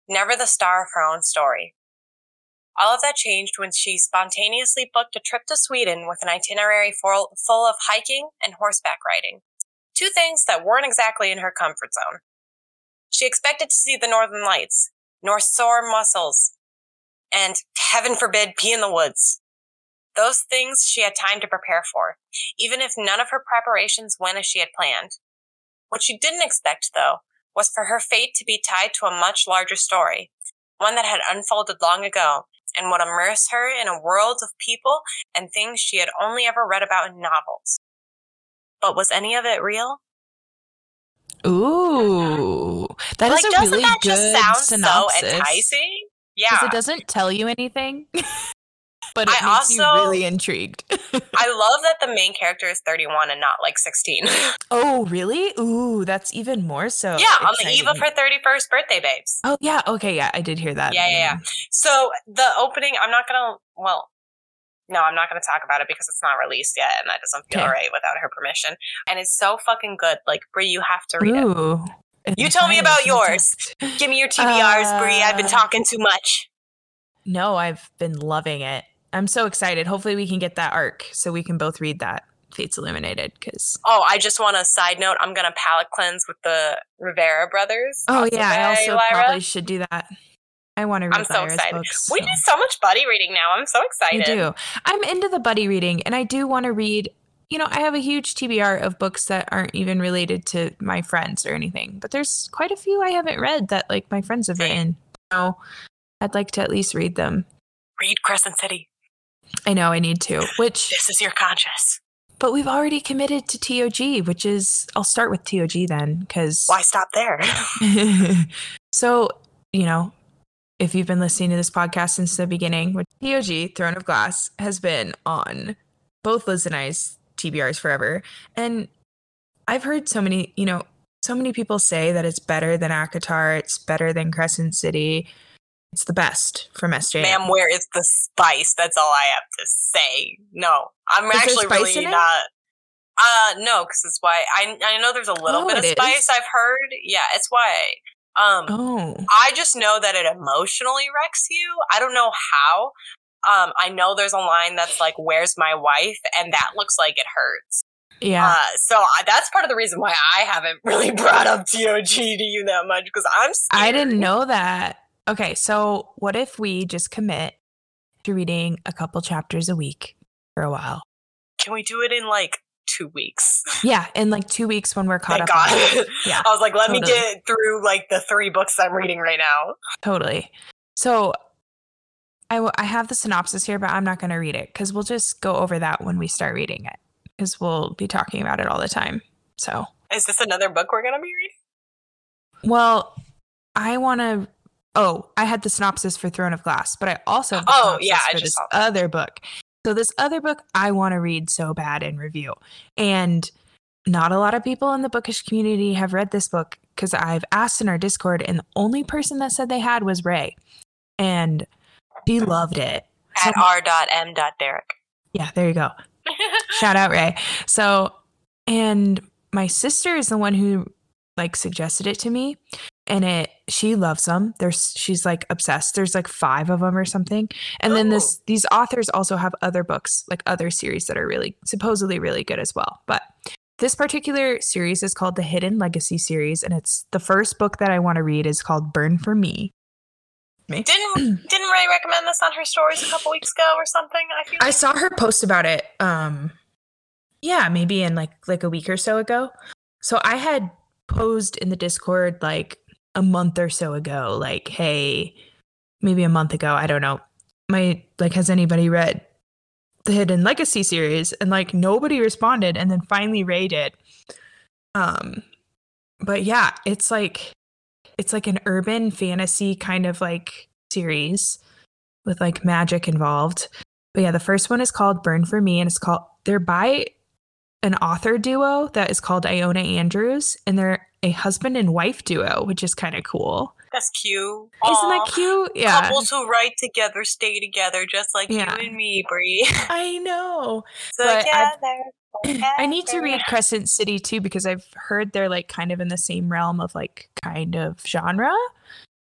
[SPEAKER 3] never the star of her own story. All of that changed when she spontaneously booked a trip to Sweden with an itinerary full, of hiking and horseback riding, two things that weren't exactly in her comfort zone. She expected to see the northern lights, nor sore muscles, and heaven forbid, pee in the woods. Those things she had time to prepare for, even if none of her preparations went as she had planned. What she didn't expect, though, was for her fate to be tied to a much larger story, one that had unfolded long ago and would immerse her in a world of people and things she had only ever read about in novels. But was any of it real?
[SPEAKER 4] Ooh, that is
[SPEAKER 3] like,
[SPEAKER 4] a
[SPEAKER 3] doesn't
[SPEAKER 4] really
[SPEAKER 3] that
[SPEAKER 4] good
[SPEAKER 3] just sound
[SPEAKER 4] synopsis.
[SPEAKER 3] so enticing?
[SPEAKER 4] Because it doesn't tell you anything, but it
[SPEAKER 3] I
[SPEAKER 4] makes you
[SPEAKER 3] also-
[SPEAKER 4] really intrigued.
[SPEAKER 3] I love that the main character is 31 and not like 16.
[SPEAKER 4] oh, really? Ooh, that's even more so.
[SPEAKER 3] Yeah, on the eve of her 31st birthday, babes.
[SPEAKER 4] Oh yeah, okay, yeah, I did hear that.
[SPEAKER 3] Yeah, yeah, yeah. So the opening, I'm not gonna. Well, no, I'm not gonna talk about it because it's not released yet, and that doesn't feel
[SPEAKER 4] Okay.
[SPEAKER 3] right without her permission. And it's so fucking good. Like Brea, you have to read it. You tell me about yours. Give me your TBRs, Brea. I've been
[SPEAKER 4] Uh,
[SPEAKER 3] talking too much.
[SPEAKER 4] No, I've been loving it. I'm so excited. Hopefully, we can get that arc so we can both read that. Fates Illuminated, because
[SPEAKER 3] Oh, I just want a side note. I'm gonna palate cleanse with the Rivera brothers.
[SPEAKER 4] oh
[SPEAKER 3] Also
[SPEAKER 4] yeah, I also
[SPEAKER 3] Lyra.
[SPEAKER 4] probably should do that. I want to read
[SPEAKER 3] I'm so
[SPEAKER 4] Lyra's
[SPEAKER 3] excited.
[SPEAKER 4] books.
[SPEAKER 3] We
[SPEAKER 4] so-
[SPEAKER 3] do so much buddy reading now. I'm so excited.
[SPEAKER 4] I do. I'm into the buddy reading, and I do want to read. You know, I have a huge TBR of books that aren't even related to my friends or anything, but there's quite a few I haven't read that like my friends have
[SPEAKER 3] Same.
[SPEAKER 4] written. So I'd like to at least read them.
[SPEAKER 3] Read Crescent City.
[SPEAKER 4] I know I need to. Which,
[SPEAKER 3] This is your conscious.
[SPEAKER 4] but we've already committed to TOG, which is I'll start with TOG then because
[SPEAKER 3] Why stop there?
[SPEAKER 4] so, you know, if you've been listening to this podcast since the beginning, which TOG, Throne of Glass, has been on both Liz and I's TBRs forever. And I've heard so many, you know, so many people say that it's better than ACOTAR, it's better than Crescent City. It's the best from SJM.
[SPEAKER 3] Ma'am, where is the spice? That's all I have to say. No, I'm
[SPEAKER 4] Is
[SPEAKER 3] actually really not. Uh, no, because it's why I I know there's a little
[SPEAKER 4] Oh,
[SPEAKER 3] bit of spice.
[SPEAKER 4] is?
[SPEAKER 3] I've heard. Yeah, it's why. Um,
[SPEAKER 4] oh.
[SPEAKER 3] I just know that it emotionally wrecks you. I don't know how. Um, I know there's a line that's like, "Where's my wife?" and that looks like it hurts.
[SPEAKER 4] Yeah.
[SPEAKER 3] Uh, so I, that's part of the reason why I haven't really brought up TOG to you that much because I'm. Scared.
[SPEAKER 4] I didn't know that. Okay, so what if we just commit to reading a couple chapters a week for a while?
[SPEAKER 3] Can we do it in like two weeks?
[SPEAKER 4] Yeah, in like two weeks when we're caught
[SPEAKER 3] Thank
[SPEAKER 4] up.
[SPEAKER 3] God.
[SPEAKER 4] Yeah,
[SPEAKER 3] I was like, let me
[SPEAKER 4] totally.
[SPEAKER 3] get through like the three books I'm reading right now.
[SPEAKER 4] totally. So I, w- I have the synopsis here, but I'm not going to read it because we'll just go over that when we start reading it because we'll be talking about it all the time. So,
[SPEAKER 3] Is this another book we're gonna be reading?
[SPEAKER 4] well, I want to. Oh, I had the synopsis for Throne of Glass, but I also
[SPEAKER 3] Oh, yeah, I just
[SPEAKER 4] this
[SPEAKER 3] saw that.
[SPEAKER 4] other book. So this other book I want to read so bad and review, and not a lot of people in the bookish community have read this book because I've asked in our Discord, and the only person that said they had was Ray, and he loved it. So-
[SPEAKER 3] At r.m. Derek.
[SPEAKER 4] yeah, there you go. Shout out Ray. So, and my sister is the one who like suggested it to me, and it she loves them. There's she's like obsessed. There's like five of them or something. And then this these authors also have other books, like other series that are really supposedly really good as well. But this particular series is called the Hidden Legacy series, and it's the first book that I want to read is called Burn for Me. Me.
[SPEAKER 3] Didn't didn't Ray recommend this on her stories a couple weeks ago or something? I feel
[SPEAKER 4] I saw her post about it. Um, yeah, maybe in like like a week or so ago. So I had posed in the Discord like a month or so ago, like, hey, maybe a month ago, I don't know. My like, has anybody read the Hidden Legacy series? And like nobody responded, and then finally Ray did. Um, but yeah, it's like it's like an urban fantasy kind of like series with like magic involved. But yeah, the first one is called Burn for Me, and it's called they're by an author duo that is called Ilona Andrews, and they're a husband and wife duo, which is kind of cool.
[SPEAKER 3] That's cute.
[SPEAKER 4] Isn't that cute? Yeah.
[SPEAKER 3] Couples who write together stay together, just like
[SPEAKER 4] Yeah.
[SPEAKER 3] you and me, Brea.
[SPEAKER 4] I know. But
[SPEAKER 3] together.
[SPEAKER 4] I need to read Crescent City too because I've heard they're like kind of in the same realm of like kind of genre.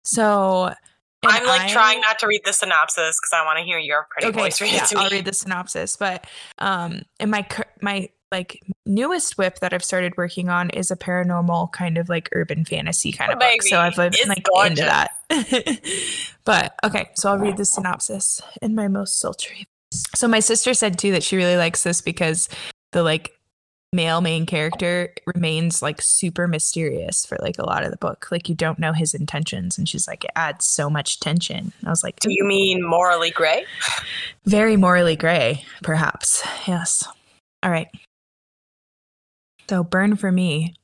[SPEAKER 4] So
[SPEAKER 3] I'm like
[SPEAKER 4] I-
[SPEAKER 3] trying not to read the synopsis because I want to hear your pretty
[SPEAKER 4] okay,
[SPEAKER 3] voice read
[SPEAKER 4] yeah, I'll read the synopsis. But um, and my my like newest WIP that I've started working on is a paranormal kind of like urban fantasy kind
[SPEAKER 3] Oh,
[SPEAKER 4] of book. So I've been
[SPEAKER 3] it's
[SPEAKER 4] like
[SPEAKER 3] gorgeous.
[SPEAKER 4] into that. but okay, so I'll read the synopsis in my most sultry. So my sister said too that she really likes this because the like male main character remains like super mysterious for like a lot of the book. Like you don't know his intentions, and she's like, it adds so much tension. I was like,
[SPEAKER 3] Do you mean morally gray?
[SPEAKER 4] very morally gray, perhaps. Yes. All right. So, Burn for Me,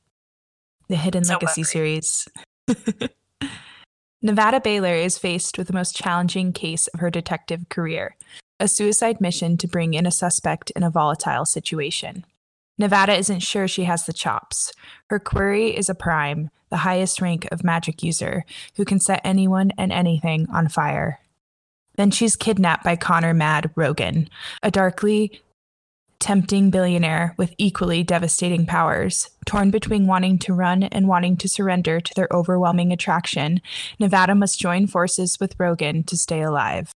[SPEAKER 4] the Hidden
[SPEAKER 3] So
[SPEAKER 4] Legacy series. Nevada Baylor is faced with the most challenging case of her detective career a suicide mission to bring in a suspect in a volatile situation. Nevada isn't sure she has the chops. Her query is a prime, the highest rank of magic user, who can set anyone and anything on fire. Then she's kidnapped by Connor Mad Rogan, a darkly tempting billionaire with equally devastating powers. Torn between wanting to run and wanting to surrender to their overwhelming attraction, Nevada must join forces with Rogan to stay alive.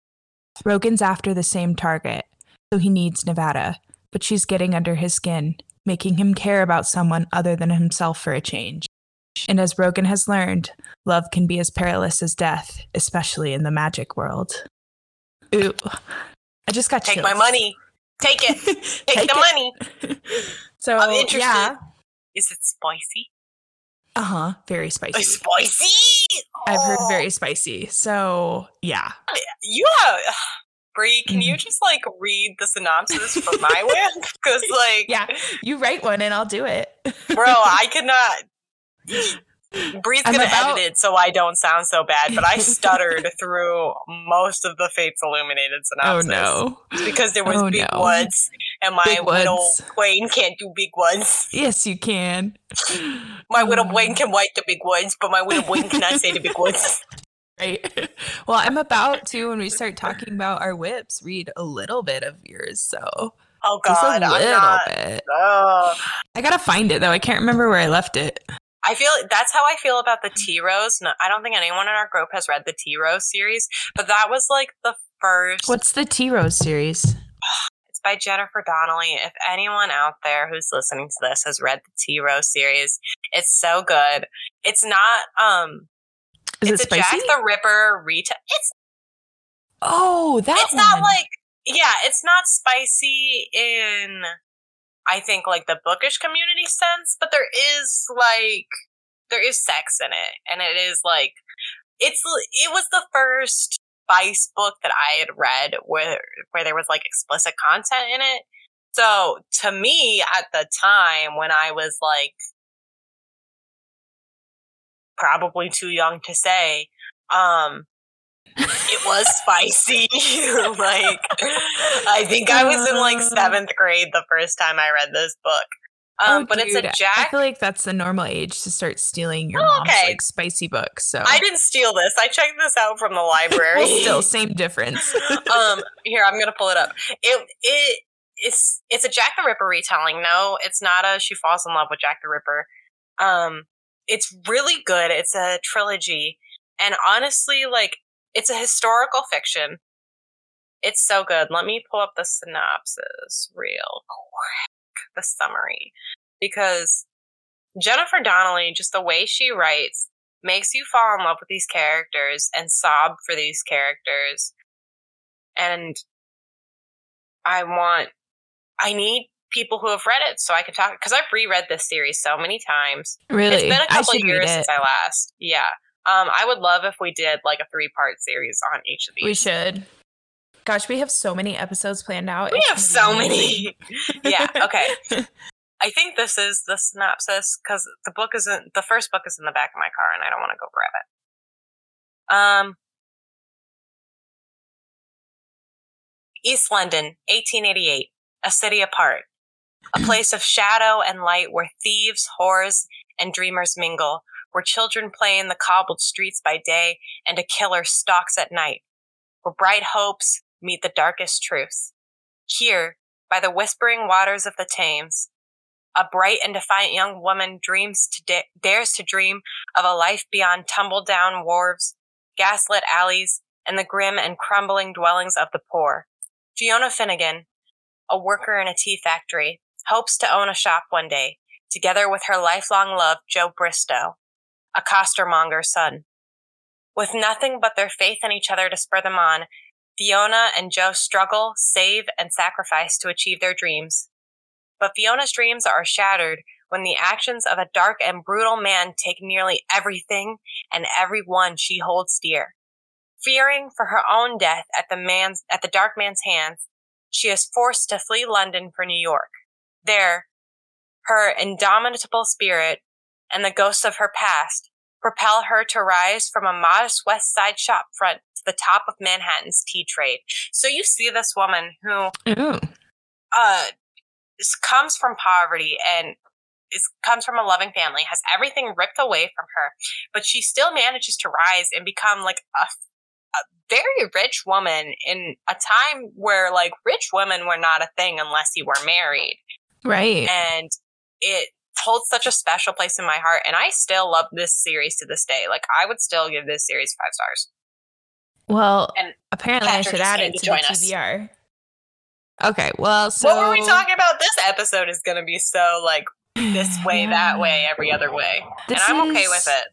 [SPEAKER 4] Rogan's after the same target, so he needs Nevada, but she's getting under his skin, making him care about someone other than himself for a change. And as Rogan has learned, love can be as perilous as death, especially in the magic world. Ooh, I just got
[SPEAKER 3] Take my money. Take it. Take, the money.
[SPEAKER 4] So
[SPEAKER 3] I'm interested.
[SPEAKER 4] yeah,
[SPEAKER 3] Is it spicy?
[SPEAKER 4] uh huh, very spicy.
[SPEAKER 3] It's spicy.
[SPEAKER 4] I've heard
[SPEAKER 3] Oh.
[SPEAKER 4] very spicy. So yeah,
[SPEAKER 3] You have. Brea, can
[SPEAKER 4] Mm-hmm.
[SPEAKER 3] you just like read the synopsis for my WIP? Because like,
[SPEAKER 4] yeah, you write one and I'll do it,
[SPEAKER 3] bro, I could not. Brea's
[SPEAKER 4] I'm
[SPEAKER 3] gonna
[SPEAKER 4] about-
[SPEAKER 3] edit it so I don't sound so bad, but I stuttered through most of the Fates Illuminated synopsis.
[SPEAKER 4] Oh no!
[SPEAKER 3] Because there was
[SPEAKER 4] Oh,
[SPEAKER 3] big
[SPEAKER 4] no.
[SPEAKER 3] words, and my
[SPEAKER 4] Big
[SPEAKER 3] widow. Wayne can't do big ones.
[SPEAKER 4] Yes, you can.
[SPEAKER 3] My widow
[SPEAKER 4] Mm.
[SPEAKER 3] Wayne can write the big words, but my widow Wayne cannot say the big words.
[SPEAKER 4] Right. Well, I'm about to when we start talking about our WIPs read a little bit of yours. So
[SPEAKER 3] Oh
[SPEAKER 4] just
[SPEAKER 3] God,
[SPEAKER 4] a
[SPEAKER 3] I'm
[SPEAKER 4] little
[SPEAKER 3] not.
[SPEAKER 4] bit.
[SPEAKER 3] Ugh.
[SPEAKER 4] I gotta find it though. I can't remember where I left it.
[SPEAKER 3] I feel that's how I feel about the Tea Rose. No, I don't think anyone in our group has read the Tea Rose series, but that was like the first.
[SPEAKER 4] What's the Tea Rose series?
[SPEAKER 3] It's by Jennifer Donnelly. If anyone out there who's listening to this has read the Tea Rose series, it's so good. It's not um
[SPEAKER 4] Is
[SPEAKER 3] it's
[SPEAKER 4] it spicy?
[SPEAKER 3] Jack the Ripper retail. It's
[SPEAKER 4] oh, that
[SPEAKER 3] it's not like yeah, it's not spicy in I think like the bookish community sense, but there is like there is sex in it, and it is like it's it was the first spice book that I had read where where there was like explicit content in it. So to me at the time when I was like probably too young to say, um it was spicy. like I think I was in like seventh grade the first time I read this book. Um,
[SPEAKER 4] Oh,
[SPEAKER 3] but it's a
[SPEAKER 4] dude, I
[SPEAKER 3] Jack.
[SPEAKER 4] feel like that's the normal age to start stealing your
[SPEAKER 3] Oh,
[SPEAKER 4] mom's
[SPEAKER 3] okay.
[SPEAKER 4] like spicy books. So
[SPEAKER 3] I didn't steal this. I checked this out from the library.
[SPEAKER 4] still same difference.
[SPEAKER 3] um, here I'm gonna pull it up. It it it's it's a Jack the Ripper retelling. No, it's not a she falls in love with Jack the Ripper. Um, it's really good. It's a trilogy, and honestly, like it's a historical fiction. It's so good. Let me pull up the synopsis real quick, the summary, because Jennifer Donnelly, just the way she writes, makes you fall in love with these characters and sob for these characters. And I want, I need people who have read it so I can talk, because I've reread this series so many times.
[SPEAKER 4] Really,
[SPEAKER 3] it's been a couple years since I last. Yeah. Um, I would love if we did like a three part series on each of these.
[SPEAKER 4] We should. Gosh, we have so many episodes planned out.
[SPEAKER 3] We
[SPEAKER 4] It's
[SPEAKER 3] have so many. yeah. Okay. I think this is the synopsis because the book isn't the first book is in the back of my car and I don't want to go grab it. Um, East London, 1888, a city apart, a place of shadow and light where thieves, whores, and dreamers mingle, where children play in the cobbled streets by day and a killer stalks at night, where bright hopes meet the darkest truth. Here, by the whispering waters of the Thames, a bright and defiant young woman dreams to da- dares to dream of a life beyond tumble down wharves, gaslit alleys, and the grim and crumbling dwellings of the poor. Fiona Finnegan, a worker in a tea factory, hopes to own a shop one day, together with her lifelong love, Joe Bristow, a costermonger's son. With nothing but their faith in each other to spur them on, Fiona and Joe struggle, save, and sacrifice to achieve their dreams. But Fiona's dreams are shattered when the actions of a dark and brutal man take nearly everything and everyone she holds dear. Fearing for her own death at the man's at the dark man's hands, she is forced to flee London for New York. There, her indomitable spirit and the ghosts of her past propel her to rise from a modest West Side shop front to the top of Manhattan's tea trade. So you see this woman who
[SPEAKER 4] Ooh.
[SPEAKER 3] uh, comes from poverty and is, comes from a loving family, has everything ripped away from her, but she still manages to rise and become like a, a very rich woman in a time where like rich women were not a thing unless you were married.
[SPEAKER 4] Right.
[SPEAKER 3] And it holds such a special place in my heart. And I still love this series to this day. Like I would still give this series five stars.
[SPEAKER 4] Well,
[SPEAKER 3] And
[SPEAKER 4] apparently I should add it
[SPEAKER 3] to
[SPEAKER 4] to
[SPEAKER 3] join
[SPEAKER 4] the
[SPEAKER 3] us.
[SPEAKER 4] TBR. Okay. Well, so
[SPEAKER 3] what were we talking about? This episode is going to be so like this way, that way, every other way.
[SPEAKER 4] This
[SPEAKER 3] and I'm okay with it.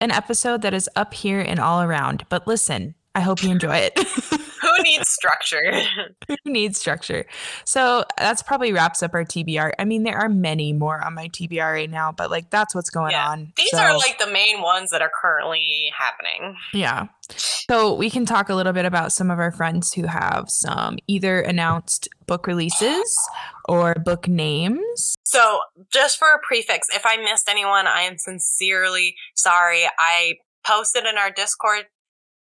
[SPEAKER 4] An episode that is up here and all around. But listen, I hope you enjoy it.
[SPEAKER 3] Who needs structure?
[SPEAKER 4] Who needs structure? So that's probably wraps up our TBR. I mean, there are many more on my TBR right now, but like that's what's going
[SPEAKER 3] Yeah.
[SPEAKER 4] on.
[SPEAKER 3] These
[SPEAKER 4] So-
[SPEAKER 3] are like the main ones that are currently happening.
[SPEAKER 4] Yeah. So we can talk a little bit about some of our friends who have some either announced book releases or book names.
[SPEAKER 3] So, just for a prefix, if I missed anyone, I am sincerely sorry. I posted in our Discord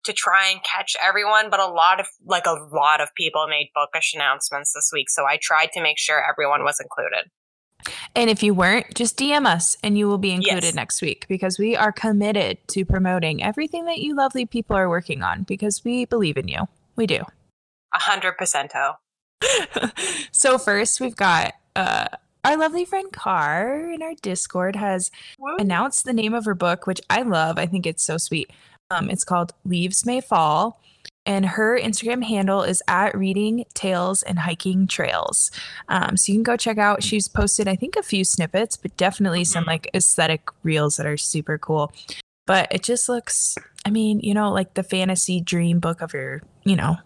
[SPEAKER 3] to try and catch everyone, but a lot of like a lot of people made bookish announcements this week, so I tried to make sure everyone was included.
[SPEAKER 4] And if you weren't, just DM us and you will be included
[SPEAKER 3] Yes.
[SPEAKER 4] next week because we are committed to promoting everything that you lovely people are working on because we believe in you. We do.
[SPEAKER 3] A hundred percento.
[SPEAKER 4] so first we've got uh our lovely friend Car in our Discord has announced the name of her book, which I love. I think it's so sweet. Um, it's called Leaves May Fall, and her Instagram handle is at Reading Tales and Hiking Trails. Um, so you can go check out. She's posted, I think, a few snippets, but definitely some
[SPEAKER 3] Mhm.
[SPEAKER 4] like aesthetic reels that are super cool. But it just looks, I mean, you know, like the fantasy dream book of your, you know,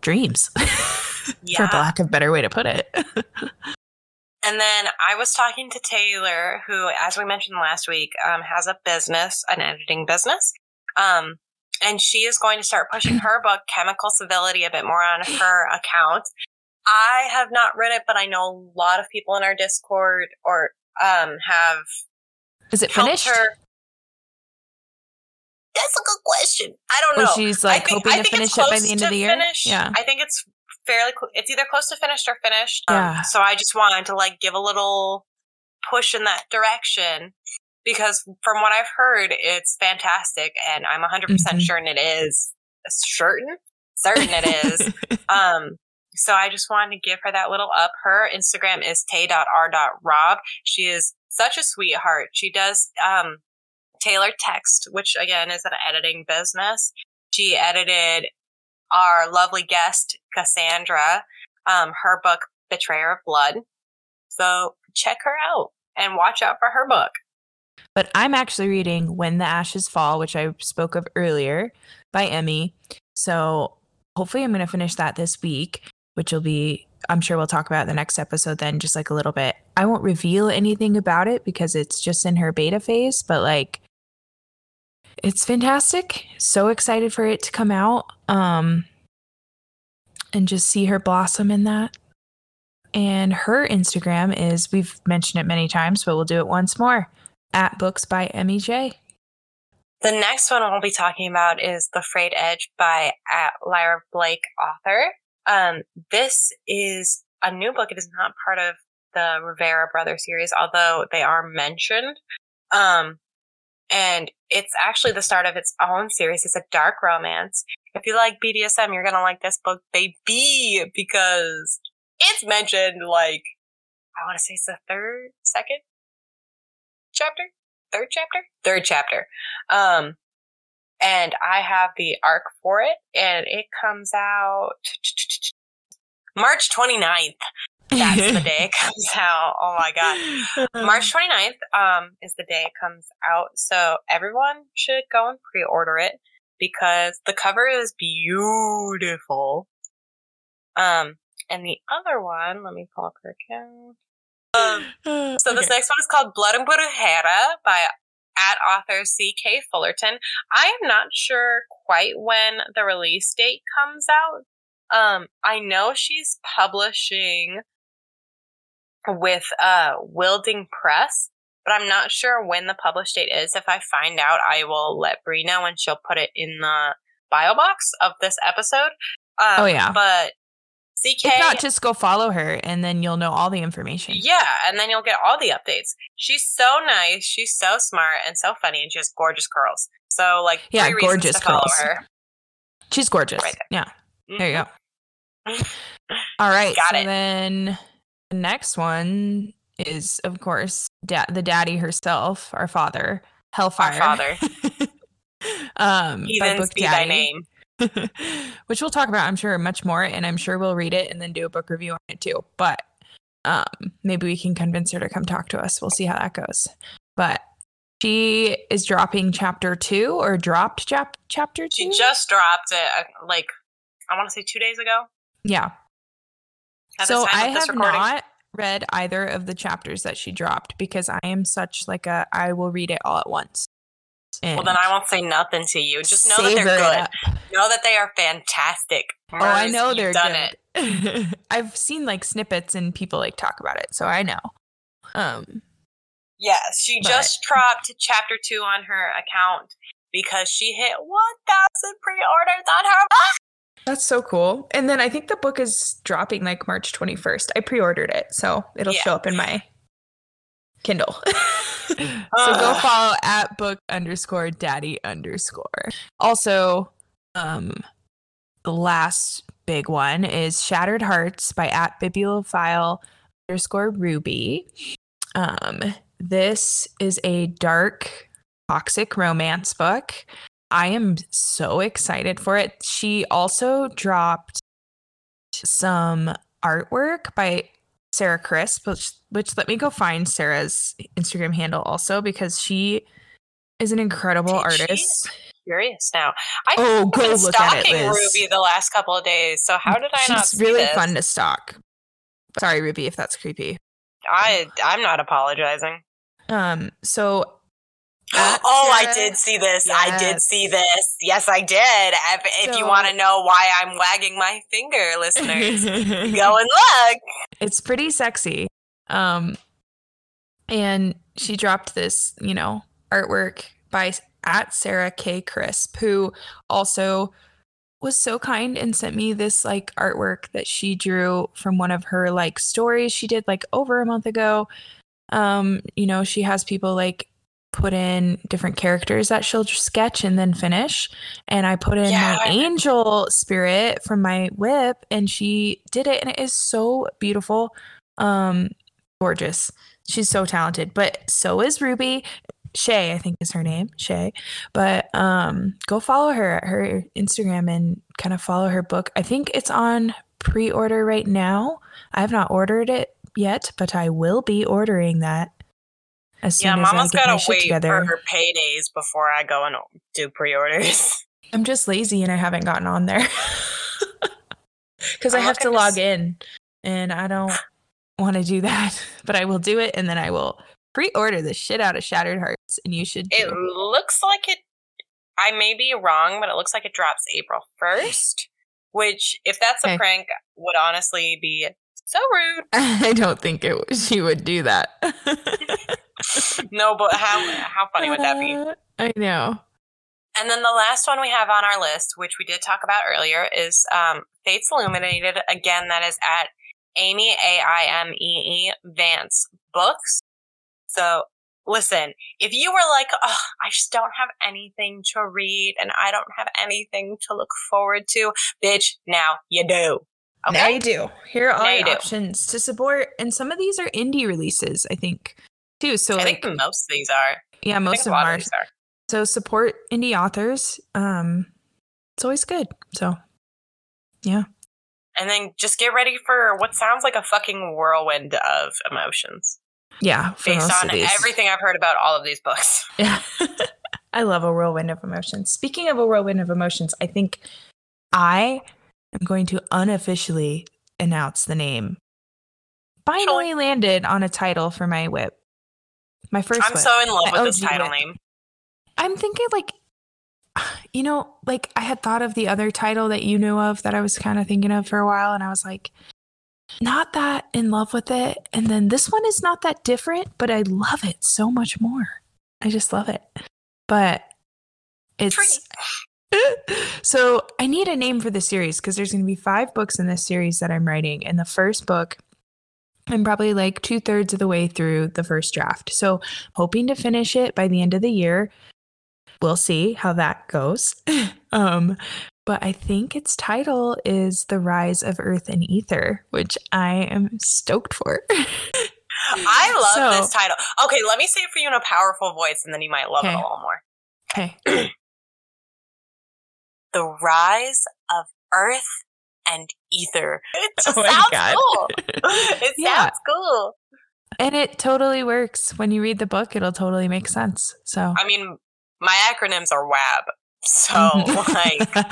[SPEAKER 4] dreams,
[SPEAKER 3] yeah.
[SPEAKER 4] for lack of a better way to put it.
[SPEAKER 3] And then I was talking to Taylor, who, as we mentioned last week, um, has a business, an editing business. Um, and she is going to start pushing her book, Chemical Civility, a bit more on her account. I have not read it, but I know a lot of people in our Discord or um, have
[SPEAKER 4] Is it finished?
[SPEAKER 3] her. That's a good question. I don't
[SPEAKER 4] Or
[SPEAKER 3] know.
[SPEAKER 4] she's
[SPEAKER 3] I
[SPEAKER 4] like
[SPEAKER 3] think-
[SPEAKER 4] hoping
[SPEAKER 3] I
[SPEAKER 4] to finish it by the end of the year.
[SPEAKER 3] finish.
[SPEAKER 4] Yeah.
[SPEAKER 3] I think it's fairly. Cl- it's either close to finished or finished. Um,
[SPEAKER 4] Yeah.
[SPEAKER 3] So I just wanted to like give a little push in that direction because from what I've heard, it's fantastic, and I'm 100 percent
[SPEAKER 4] Mhm.
[SPEAKER 3] certain it is. Certain, certain it is. um. So I just wanted to give her that little up. Her Instagram is tay.r.rob. She is such a sweetheart. She does um Taylor Text, which again is an editing business. She edited our lovely guest, Cassandra, um, her book, Betrayer of Blood. So check her out and watch out for her book.
[SPEAKER 4] But I'm actually reading When the Ashes Fall, which I spoke of earlier by Emmie. So hopefully I'm going to finish that this week, which will be, I'm sure we'll talk about the next episode then, just like a little bit. I won't reveal anything about it because it's just in her beta phase, but like, it's fantastic. So excited for it to come out. Um, and just see her blossom in that. And her Instagram is, we've mentioned it many times, but we'll do it once more at Books by Emmie J.
[SPEAKER 3] The next one we'll be talking about is The Frayed Edge by uh, Lyra Blake, author. Um, this is a new book. It is not part of the Rivera Brothers series, although they are mentioned. Um, and it's actually the start of its own series. It's a dark romance. If you like BDSM, you're gonna like this book, baby, because it's mentioned like I want to say it's the third, second chapter, third chapter, third chapter. Um, and I have the ARC for it, and it comes out March 29th. That's the day it comes out. Oh my god. March 29th um, is the day it comes out. So everyone should go and pre order it because the cover is beautiful. Um, and the other one, let me pull up her account. Um, so this next one is called Blood and Brujeria by at author C.K. Fullerton. I am not sure quite when the release date comes out. Um, I know she's publishing with uh Wilding Press, but I'm not sure when the publish date is. If I find out, I will let Brea know and she'll put it in the bio box of this episode. Um,
[SPEAKER 4] Oh, yeah.
[SPEAKER 3] But CK.
[SPEAKER 4] If not, just go follow her and then you'll know all the information.
[SPEAKER 3] Yeah, and then you'll get all the updates. She's so nice, she's so smart and so funny, and she has gorgeous curls. So, like,
[SPEAKER 4] Yeah, gorgeous
[SPEAKER 3] to follow
[SPEAKER 4] curls.
[SPEAKER 3] her.
[SPEAKER 4] She's gorgeous.
[SPEAKER 3] Right
[SPEAKER 4] Yeah. There you go. All right.
[SPEAKER 3] Got
[SPEAKER 4] so
[SPEAKER 3] it.
[SPEAKER 4] then the next one is, of course, da- the daddy herself, our father, Helfyre.
[SPEAKER 3] Our father.
[SPEAKER 4] um, by
[SPEAKER 3] Heathens
[SPEAKER 4] Book
[SPEAKER 3] be thy name.
[SPEAKER 4] which we'll talk about, I'm sure, much more, and I'm sure we'll read it and then do a book review on it too. But um, maybe we can convince her to come talk to us. We'll see how that goes. But she is dropping chapter two or dropped chap- chapter two.
[SPEAKER 3] She just dropped it, uh, like, I want to say two days ago.
[SPEAKER 4] yeah.
[SPEAKER 3] At
[SPEAKER 4] so I have
[SPEAKER 3] recording.
[SPEAKER 4] not read either of the chapters that she dropped because I am such like a I will read it all at once.
[SPEAKER 3] Well, then I won't say nothing to you. Just know that they're good. Know that they are fantastic.
[SPEAKER 4] Oh, I know they're
[SPEAKER 3] done
[SPEAKER 4] good.
[SPEAKER 3] it.
[SPEAKER 4] I've seen like snippets and people like talk about it, so I know. Um,
[SPEAKER 3] Yes, she
[SPEAKER 4] But-
[SPEAKER 3] just dropped chapter two on her account because she hit 1,000 pre-orders on her
[SPEAKER 4] that's so cool. And then I think the book is dropping like March 21st. I pre-ordered it, so it'll
[SPEAKER 3] Yeah.
[SPEAKER 4] show up in my Kindle. so go follow at book underscore daddy underscore. Also, um, the last big one is Shattered Hearts by at bibliophile underscore ruby. Um, this is a dark, toxic romance book. I am so excited for it. She also dropped some artwork by Sarah Crisp, which, which let me go find Sarah's Instagram handle also because she is an incredible
[SPEAKER 3] Did
[SPEAKER 4] artist.
[SPEAKER 3] Curious now. I
[SPEAKER 4] Oh, go
[SPEAKER 3] been
[SPEAKER 4] look at it,
[SPEAKER 3] stalking
[SPEAKER 4] Liz.
[SPEAKER 3] Ruby the last couple of days, so how did I not
[SPEAKER 4] She's really
[SPEAKER 3] this?
[SPEAKER 4] fun to stalk. Sorry, Ruby, if that's creepy.
[SPEAKER 3] I I'm not apologizing.
[SPEAKER 4] Um, so
[SPEAKER 3] Oh, I did see this. I did see this. Yes, I did. If, if you want to know why I'm wagging my finger, listeners, go and look.
[SPEAKER 4] it's pretty sexy. Um, and she dropped this, you know, artwork by at Sarah K. Crisp, who also was so kind and sent me this like artwork that she drew from one of her like stories she did like over a month ago. Um, you know, she has people like put in different characters that she'll sketch and then finish. And I put in
[SPEAKER 3] Yeah,
[SPEAKER 4] my angel spirit from my WIP and she did it and it is so beautiful. Um gorgeous. She's so talented. But so is Ruby. Shay, I think is her name, Shay. But um go follow her at her Instagram and kind of follow her book. I think it's on pre-order right now. I have not ordered it yet, but I will be ordering that as soon
[SPEAKER 3] Yeah,
[SPEAKER 4] as I get my
[SPEAKER 3] gotta
[SPEAKER 4] shit
[SPEAKER 3] wait
[SPEAKER 4] together.
[SPEAKER 3] for her paydays before I go and do pre-orders.
[SPEAKER 4] I'm just lazy and I haven't gotten on there because I
[SPEAKER 3] oh,
[SPEAKER 4] have to
[SPEAKER 3] looking
[SPEAKER 4] log in and I don't want to do that. But I will do it and then I will pre-order the shit out of Shattered Hearts, and you should.
[SPEAKER 3] It
[SPEAKER 4] Too.
[SPEAKER 3] looks like it. I may be wrong, but it looks like it drops April first. Which, if that's a
[SPEAKER 4] Okay.
[SPEAKER 3] prank, would honestly be so rude.
[SPEAKER 4] I don't think it. She would do that.
[SPEAKER 3] No, but how how funny would that be?
[SPEAKER 4] Uh, I know.
[SPEAKER 3] And then the last one we have on our list, which we did talk about earlier, is um, Fates Illuminated. Again, that is at Aimee A I M E E Vance Books. So listen, if you were like, oh, I just don't have anything to read and I don't have anything to look forward to, bitch, now you do.
[SPEAKER 4] Now you do. Here are all your
[SPEAKER 3] you do.
[SPEAKER 4] options to support, and some of these are indie releases, I think, too. So
[SPEAKER 3] I
[SPEAKER 4] like,
[SPEAKER 3] think most of these are.
[SPEAKER 4] yeah, most of them are.
[SPEAKER 3] of are.
[SPEAKER 4] So support indie authors. Um, it's always good. So yeah.
[SPEAKER 3] And then just get ready for what sounds like a fucking whirlwind of emotions
[SPEAKER 4] yeah,
[SPEAKER 3] based on everything I've heard about all of these books.
[SPEAKER 4] Yeah. I love a whirlwind of emotions. Speaking of a whirlwind of emotions, I think I am going to unofficially announce the name finally landed on a title for my WIP. My first
[SPEAKER 3] I'm
[SPEAKER 4] WIP.
[SPEAKER 3] so in love with this title name.
[SPEAKER 4] I'm thinking like you know, like I had thought of the other title that you knew of that I was kind of thinking of for a while and I was like not that in love with it. And then this one is not that different, but I love it so much more. I just love it. But it's so I need a name for the series because there's going to be five books in this series that I'm writing. And the first book, I'm probably like two thirds of the way through the first draft. So hoping to finish it by the end of the year. We'll see how that goes. um, but I think its title is The Rise of Earth and Ether, which I am stoked for.
[SPEAKER 3] I love
[SPEAKER 4] So-
[SPEAKER 3] this title. Okay, let me say it for you in a powerful voice, and then you might love it a little more.
[SPEAKER 4] Okay.
[SPEAKER 3] The rise of Earth and Ether. It just
[SPEAKER 4] Oh
[SPEAKER 3] sounds
[SPEAKER 4] God.
[SPEAKER 3] cool. It
[SPEAKER 4] Yeah.
[SPEAKER 3] sounds cool.
[SPEAKER 4] And it totally works. When you read the book, it'll totally make sense. So
[SPEAKER 3] I mean, my acronyms are WAB. So, like,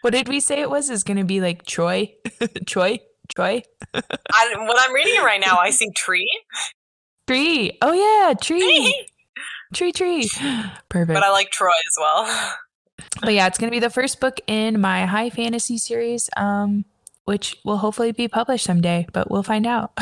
[SPEAKER 4] what did we say it was? Is going to be like Troy, Troy, Troy,
[SPEAKER 3] I, when I'm reading it right now, I see tree,
[SPEAKER 4] tree. Oh yeah, tree, tree, tree. Perfect.
[SPEAKER 3] but I like Troy as well.
[SPEAKER 4] But yeah, it's going to be the first book in my high fantasy series, um, which will hopefully be published someday. But we'll find out.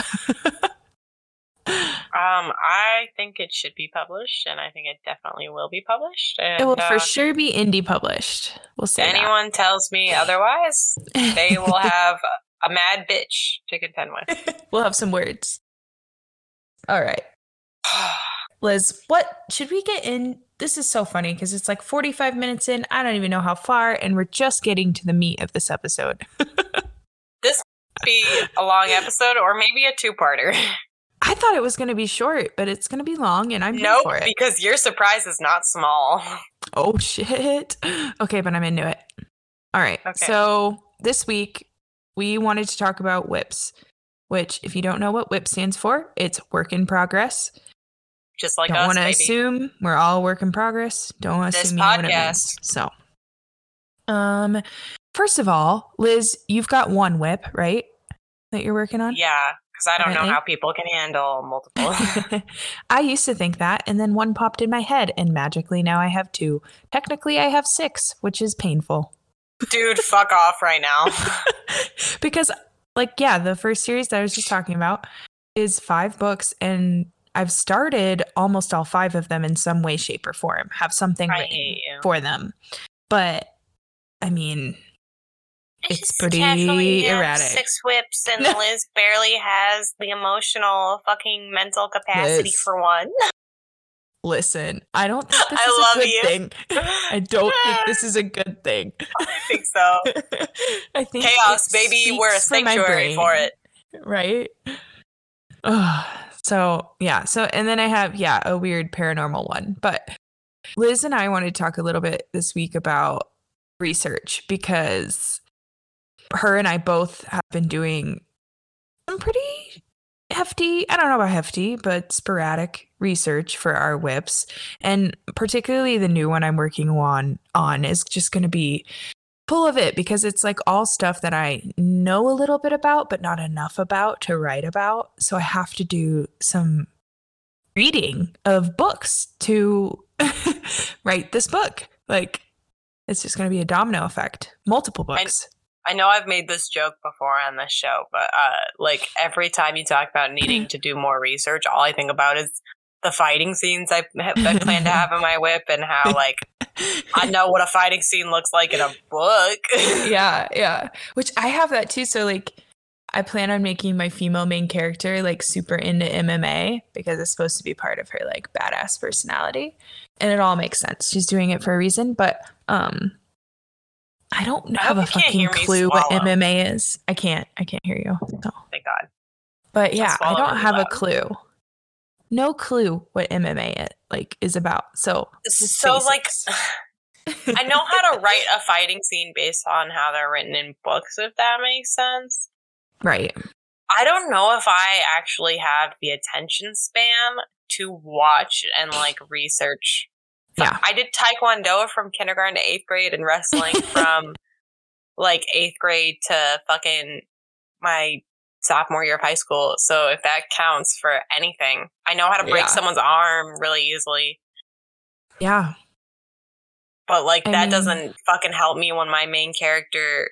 [SPEAKER 3] Um, I think it should be published, and I think it definitely will be published. And
[SPEAKER 4] it will
[SPEAKER 3] uh,
[SPEAKER 4] for sure be indie published. We'll that.
[SPEAKER 3] anyone tells me otherwise, they will have a mad bitch to contend with.
[SPEAKER 4] we'll have some words. All right. Liz, what should we get in? This is so funny because it's like 45 minutes in. I don't even know how far, and we're just getting to the meat of this episode.
[SPEAKER 3] This be a long episode or maybe a two-parter.
[SPEAKER 4] I thought it was going to be short, but it's going to be long, and I'm
[SPEAKER 3] nope,
[SPEAKER 4] for it.
[SPEAKER 3] because your surprise is not small.
[SPEAKER 4] Oh, shit. Okay, but I'm into it. All right.
[SPEAKER 3] Okay.
[SPEAKER 4] So this week, we wanted to talk about WIPs, which, if you don't know what WIP stands for, it's work in progress.
[SPEAKER 3] Just like
[SPEAKER 4] don't want to assume we're all work in progress. Don't want to assume you know what it
[SPEAKER 3] podcast.
[SPEAKER 4] means. So, um, first of all, Liz, you've got one WIP, right? That you're working on.
[SPEAKER 3] Yeah, because I don't know how people can handle multiple.
[SPEAKER 4] I used to think that, and then one popped in my head, and magically now I have two. Technically, I have six, which is painful
[SPEAKER 3] Dude, fuck off right now.
[SPEAKER 4] because, like, yeah, the first series that I was just talking about is five books, and I've started almost all five of them in some way, shape, or form. Have something for them, but I mean, It's pretty erratic.
[SPEAKER 3] Six WIPs, and Liz barely has the emotional fucking mental capacity
[SPEAKER 4] Liz.
[SPEAKER 3] for one.
[SPEAKER 4] listen, I don't think this
[SPEAKER 3] I
[SPEAKER 4] is
[SPEAKER 3] love
[SPEAKER 4] a good
[SPEAKER 3] you.
[SPEAKER 4] thing. I don't think this is a good thing.
[SPEAKER 3] I think so.
[SPEAKER 4] I think
[SPEAKER 3] Chaos, baby. We're a sanctuary for it.
[SPEAKER 4] right? Ugh. So yeah, so and then I have yeah a weird paranormal one, but Liz and I wanted to talk a little bit this week about research because her and I both have been doing some pretty hefty, I don't know about hefty, but sporadic research for our WIPs. And particularly the new one I'm working on on is just going to be full of it because it's like all stuff that I know a little bit about but not enough about to write about. So I have to do some reading of books to write this book. Like it's just going to be a domino effect. Multiple books.
[SPEAKER 3] I know I've made this joke before on this show, but uh, like every time you talk about needing to do more research, all I think about is the fighting scenes I, I plan to have in my WIP and how like I know what a fighting scene looks like in a book.
[SPEAKER 4] yeah, yeah. Which I have that too. So like I plan on making my female main character like super into MMA because it's supposed to be part of her like badass personality. And it all makes sense. She's doing it for a reason, but um I don't
[SPEAKER 3] I
[SPEAKER 4] have a
[SPEAKER 3] hope you can't
[SPEAKER 4] fucking clue what. MMA is. I can't. I can't hear you. So.
[SPEAKER 3] Thank God.
[SPEAKER 4] But yeah, I don't have a clue. No clue what MMA it, like is about. So
[SPEAKER 3] So like. I know how to write a fighting scene based on how they're written in books, if that makes sense.
[SPEAKER 4] right.
[SPEAKER 3] I don't know if I actually have the attention span to watch and like research.
[SPEAKER 4] Yeah.
[SPEAKER 3] I did taekwondo from kindergarten to eighth grade and wrestling from like eighth grade to fucking my sophomore year of high school. So if that counts for anything, I know how to break
[SPEAKER 4] Yeah.
[SPEAKER 3] someone's arm really easily.
[SPEAKER 4] Yeah.
[SPEAKER 3] But like
[SPEAKER 4] I
[SPEAKER 3] that
[SPEAKER 4] mean-
[SPEAKER 3] doesn't fucking help me when my main character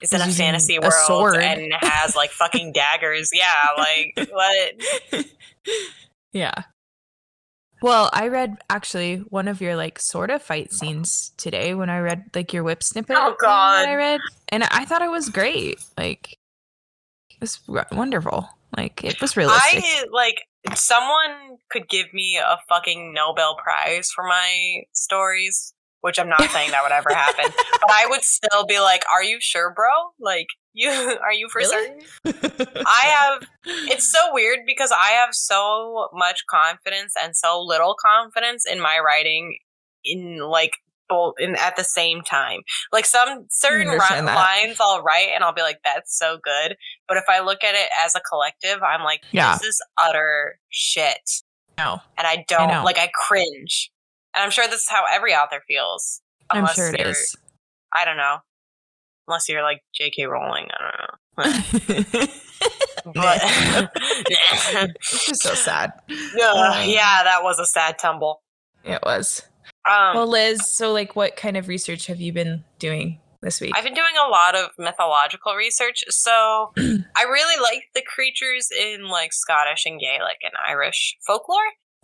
[SPEAKER 3] is in a fantasy
[SPEAKER 4] a
[SPEAKER 3] world
[SPEAKER 4] sword.
[SPEAKER 3] and has like fucking daggers. Yeah, like what?
[SPEAKER 4] yeah. Well, I read actually one of your like sort of fight scenes today when I read like your WIP snippet.
[SPEAKER 3] Oh, God.
[SPEAKER 4] That I read, and I thought it was great. Like, it was wonderful. Like, it was realistic.
[SPEAKER 3] I like someone could give me a fucking Nobel Prize for my stories, which I'm not saying that would ever happen, but I would still be like, "Are you sure, bro? Like, you are you for
[SPEAKER 4] Really?
[SPEAKER 3] certain?" I have. It's so weird because I have so much confidence and so little confidence in my writing, in like both in at the same time. Like some certain ri- lines I'll write and I'll be like, "That's so good," but if I look at it as a collective, I'm like,
[SPEAKER 4] Yeah.
[SPEAKER 3] "This is utter shit,"
[SPEAKER 4] no,
[SPEAKER 3] and I don't
[SPEAKER 4] know.
[SPEAKER 3] like. I cringe, and I'm sure this is how every author feels.
[SPEAKER 4] I'm sure it is.
[SPEAKER 3] I don't know. Unless you're like J.K. Rowling, I don't know. But
[SPEAKER 4] it's just so sad.
[SPEAKER 3] Ugh, um, yeah, that was a sad tumble.
[SPEAKER 4] It was.
[SPEAKER 3] Um,
[SPEAKER 4] Well, Liz, so like, what kind of research have you been doing this week?
[SPEAKER 3] I've been doing a lot of mythological research, so I really like the creatures in like Scottish and Gaelic and Irish folklore,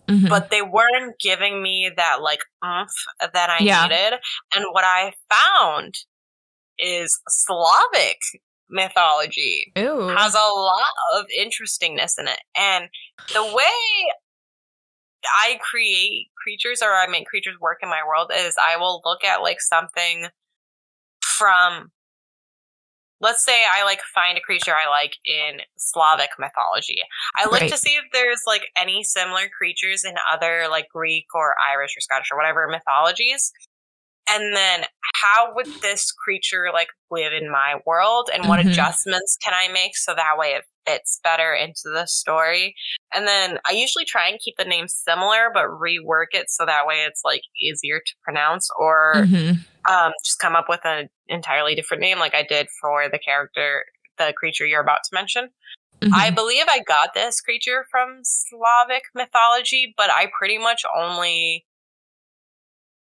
[SPEAKER 4] Mhm.
[SPEAKER 3] but they weren't giving me that like oomph that I
[SPEAKER 4] Yeah.
[SPEAKER 3] needed. And what I found is Slavic mythology
[SPEAKER 4] Ooh.
[SPEAKER 3] has a lot of interestingness in it. And the way I create creatures or I make creatures work in my world is I will look at like something from let's say I like find a creature I like in Slavic mythology. I look
[SPEAKER 4] Right.
[SPEAKER 3] to see if there's like any similar creatures in other like Greek or Irish or Scottish or whatever mythologies. And then how would this creature like live in my world and what
[SPEAKER 4] Mhm.
[SPEAKER 3] adjustments can I make so that way it fits better into the story? And then I usually try and keep the name similar but rework it so that way it's like easier to pronounce or
[SPEAKER 4] Mhm.
[SPEAKER 3] um, just come up with an entirely different name like I did for the character, the creature you're about to mention. I
[SPEAKER 4] Mhm.
[SPEAKER 3] believe I got this creature from Slavic mythology, but I pretty much only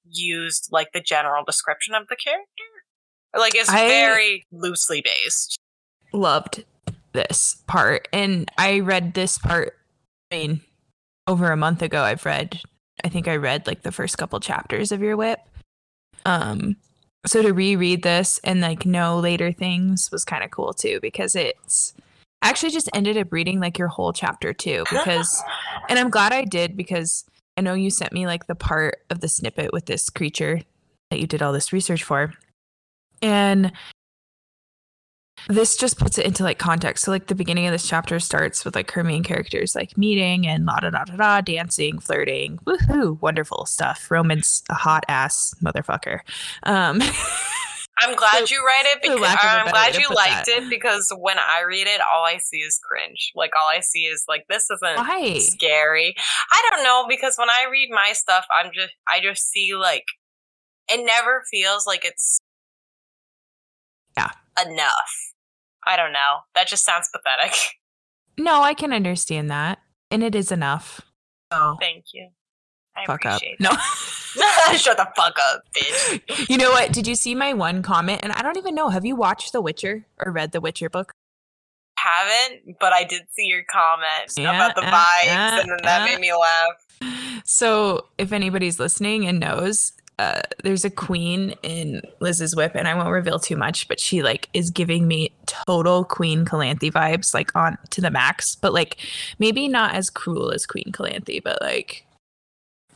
[SPEAKER 3] used like the general description of the character. Like it's
[SPEAKER 4] I-
[SPEAKER 3] very loosely based.
[SPEAKER 4] loved this part and i read this part i mean over a month ago i've read i think i read like the first couple chapters of your WIP um so to reread this and like know later things was kind of cool too because it's I actually just ended up reading like your whole chapter too because and i'm glad i did because i know you sent me like the part of the snippet with this creature that you did all this research for and this just puts it into like context. So like the beginning of this chapter starts with like her main characters like meeting and la da da da da, dancing, flirting, woohoo, wonderful stuff. Roman's a hot ass motherfucker. Um,
[SPEAKER 3] I'm glad
[SPEAKER 4] For-
[SPEAKER 3] you write it because
[SPEAKER 4] lack of a
[SPEAKER 3] I'm glad you liked
[SPEAKER 4] that.
[SPEAKER 3] it because when I read it, all I see is cringe. Like all I see is like this isn't
[SPEAKER 4] why?
[SPEAKER 3] scary. I don't know because when I read my stuff, I'm just I just see like it never feels like it's
[SPEAKER 4] Yeah.
[SPEAKER 3] enough. I don't know. That just sounds pathetic.
[SPEAKER 4] No, I can understand that, and it is enough. Oh,
[SPEAKER 3] Thank you. I
[SPEAKER 4] fuck up.
[SPEAKER 3] appreciate
[SPEAKER 4] No.
[SPEAKER 3] Shut the fuck up, bitch.
[SPEAKER 4] you know what? Did you see my one comment? And I don't even know. Have you watched The Witcher or read The Witcher book?
[SPEAKER 3] Haven't, but I did see your comment
[SPEAKER 4] Yeah,
[SPEAKER 3] about the
[SPEAKER 4] uh,
[SPEAKER 3] vibes,
[SPEAKER 4] uh,
[SPEAKER 3] and then that
[SPEAKER 4] uh.
[SPEAKER 3] made me laugh.
[SPEAKER 4] So, if anybody's listening and knows, uh, there's a queen in Liz's WIP, and I won't reveal too much, but she like is giving me total Queen Calanthe vibes, like on to the max. But like maybe not as cruel as Queen Calanthe, but like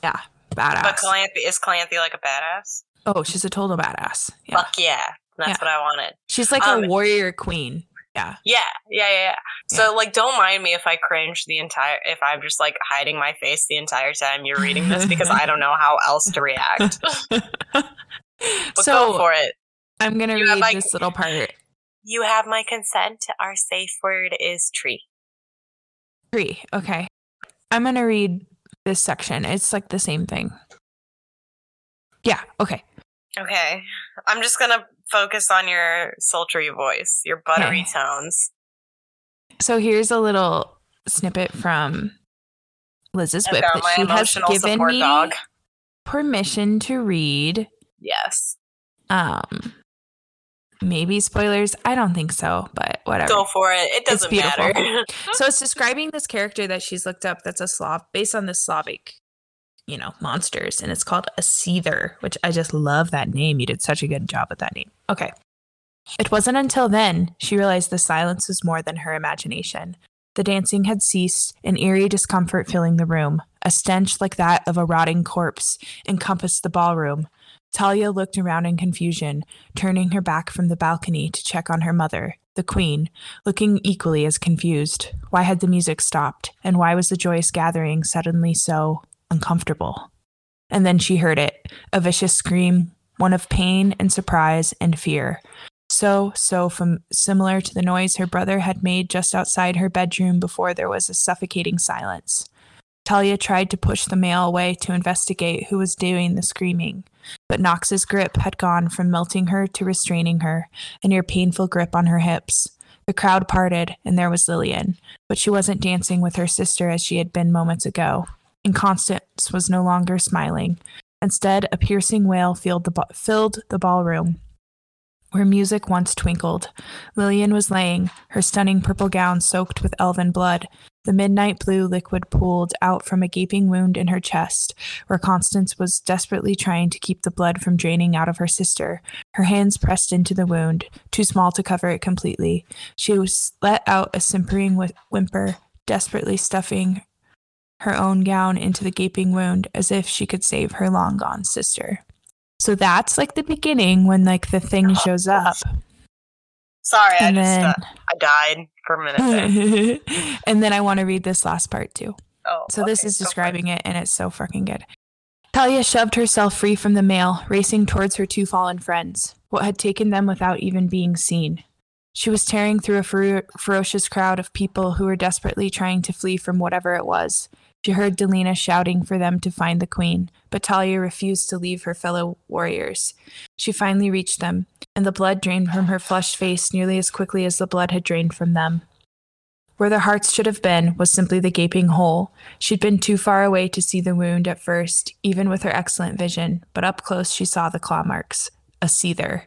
[SPEAKER 4] yeah, badass.
[SPEAKER 3] But Calanthe is Calanthe like a badass?
[SPEAKER 4] oh, she's a total badass. Yeah,
[SPEAKER 3] Fuck yeah, that's
[SPEAKER 4] Yeah.
[SPEAKER 3] what I wanted.
[SPEAKER 4] she's like
[SPEAKER 3] Um,
[SPEAKER 4] a warrior queen. Yeah,
[SPEAKER 3] Yeah, yeah, yeah, yeah. So like, don't mind me if I cringe the entire. If I'm just like hiding my face the entire time you're reading this because I don't know how else to react. But go
[SPEAKER 4] so
[SPEAKER 3] for it.
[SPEAKER 4] I'm gonna read
[SPEAKER 3] like-
[SPEAKER 4] this little part.
[SPEAKER 3] You have my consent. Our safe word is tree.
[SPEAKER 4] Tree. Okay. I'm going to read this section. It's like the same thing. Yeah. Okay.
[SPEAKER 3] Okay, I'm just gonna focus on your sultry voice, your buttery
[SPEAKER 4] Okay.
[SPEAKER 3] tones.
[SPEAKER 4] So here's a little snippet from Liz's
[SPEAKER 3] WIP
[SPEAKER 4] that she has given me
[SPEAKER 3] dog.
[SPEAKER 4] permission to read.
[SPEAKER 3] Yes.
[SPEAKER 4] Um, maybe spoilers. I don't think so, but whatever.
[SPEAKER 3] Go for it. It doesn't matter.
[SPEAKER 4] so it's describing this character that she's looked up that's a Slav based on the Slavic, you know, monsters. And it's called a Seether, which I just love that name. You did such a good job with that name. Okay. It wasn't until then she realized the silence was more than her imagination. The dancing had ceased, an eerie discomfort filling the room. A stench like that of a rotting corpse encompassed the ballroom. Talia looked around in confusion, turning her back from the balcony to check on her mother, the queen, looking equally as confused. Why had the music stopped, and why was the joyous gathering suddenly so uncomfortable? And then she heard it a vicious scream, one of pain and surprise and fear. So, so from similar to the noise her brother had made just outside her bedroom before there was a suffocating silence. Talia tried to push the male away to investigate who was doing the screaming, but Knox's grip had gone from melting her to restraining her, a near painful grip on her hips. The crowd parted, and there was Lillian, but she wasn't dancing with her sister as she had been moments ago. And Constance was no longer smiling. Instead, a piercing wail filled the, ba- filled the ballroom, where music once twinkled. Lillian was laying, her stunning purple gown soaked with elven blood. The midnight blue liquid pooled out from a gaping wound in her chest, where Constance was desperately trying to keep the blood from draining out of her sister. Her hands pressed into the wound, too small to cover it completely. She was let out a simpering whi- whimper, desperately stuffing her own gown into the gaping wound as if she could save her long gone sister. So that's like the beginning when like the thing oh, shows up.
[SPEAKER 3] Sorry, I
[SPEAKER 4] And
[SPEAKER 3] just
[SPEAKER 4] then
[SPEAKER 3] uh, I died for a minute
[SPEAKER 4] and then I want to read this last part too.
[SPEAKER 3] Oh,
[SPEAKER 4] So this is
[SPEAKER 3] go for it.
[SPEAKER 4] describing it, and it's so fucking good. Talia shoved herself free from the male, racing towards her two fallen friends, what had taken them without even being seen. She was tearing through a fer- ferocious crowd of people who were desperately trying to flee from whatever it was. She heard Delina shouting for them to find the queen, but Talia refused to leave her fellow warriors. She finally reached them, and the blood drained from her flushed face nearly as quickly as the blood had drained from them. Where their hearts should have been was simply the gaping hole. She'd been too far away to see the wound at first, even with her excellent vision, but up close she saw the claw marks. A seether.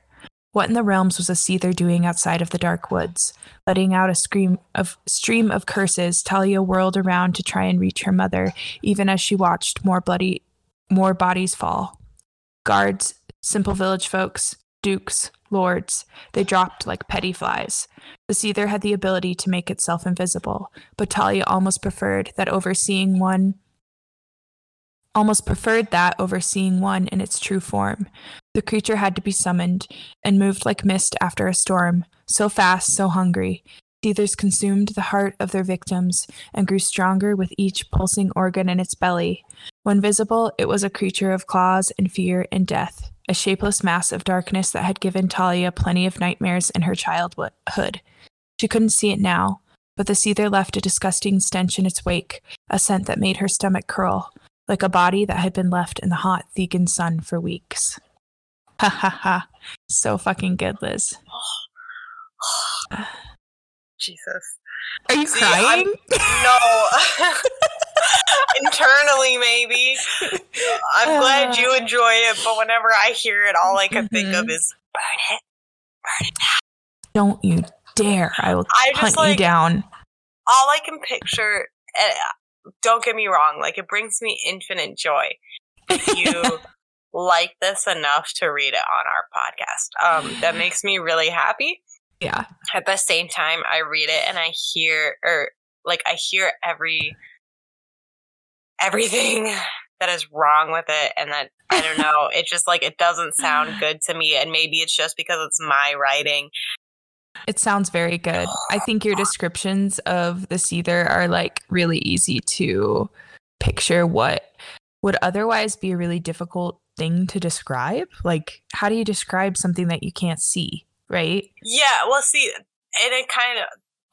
[SPEAKER 4] What in the realms was a seether doing outside of the dark woods? Letting out a scream of stream of curses, Talia whirled around to try and reach her mother, even as she watched more bloody more bodies fall. Guards, simple village folks, dukes, lords, they dropped like petty flies. The seether had the ability to make itself invisible, but Talia almost preferred that over seeing one almost preferred that over seeing one in its true form. The creature had to be summoned and moved like mist after a storm, so fast, so hungry. Seethers consumed the heart of their victims and grew stronger with each pulsing organ in its belly. When visible, it was a creature of claws and fear and death, a shapeless mass of darkness that had given Talia plenty of nightmares in her childhood. She couldn't see it now, but the seether left a disgusting stench in its wake, a scent that made her stomach curl, like a body that had been left in the hot Thegan sun for weeks. Ha ha ha. So fucking good, Liz.
[SPEAKER 3] Jesus.
[SPEAKER 4] Are you
[SPEAKER 3] See,
[SPEAKER 4] crying?
[SPEAKER 3] No. Internally, maybe. I'm glad you enjoy it, but whenever I hear it, all I can think of
[SPEAKER 4] Mhm.
[SPEAKER 3] is burn it. burn it down.
[SPEAKER 4] Don't you dare. I will
[SPEAKER 3] I
[SPEAKER 4] hunt
[SPEAKER 3] just
[SPEAKER 4] you
[SPEAKER 3] like
[SPEAKER 4] down.
[SPEAKER 3] all I can picture. Uh, don't get me wrong; like it brings me infinite joy if you like this enough to read it on our podcast. Um, that makes me really happy.
[SPEAKER 4] Yeah.
[SPEAKER 3] At the same time, I read it and I hear, or like I hear every everything that is wrong with it, and that I don't know. It just like it doesn't sound good to me, and maybe it's just because it's my writing.
[SPEAKER 4] It sounds very good. I think your descriptions of the seether are like really easy to picture what would otherwise be a really difficult thing to describe. Like, how do you describe something that you can't see, right?
[SPEAKER 3] Yeah, well, see, and it kind of.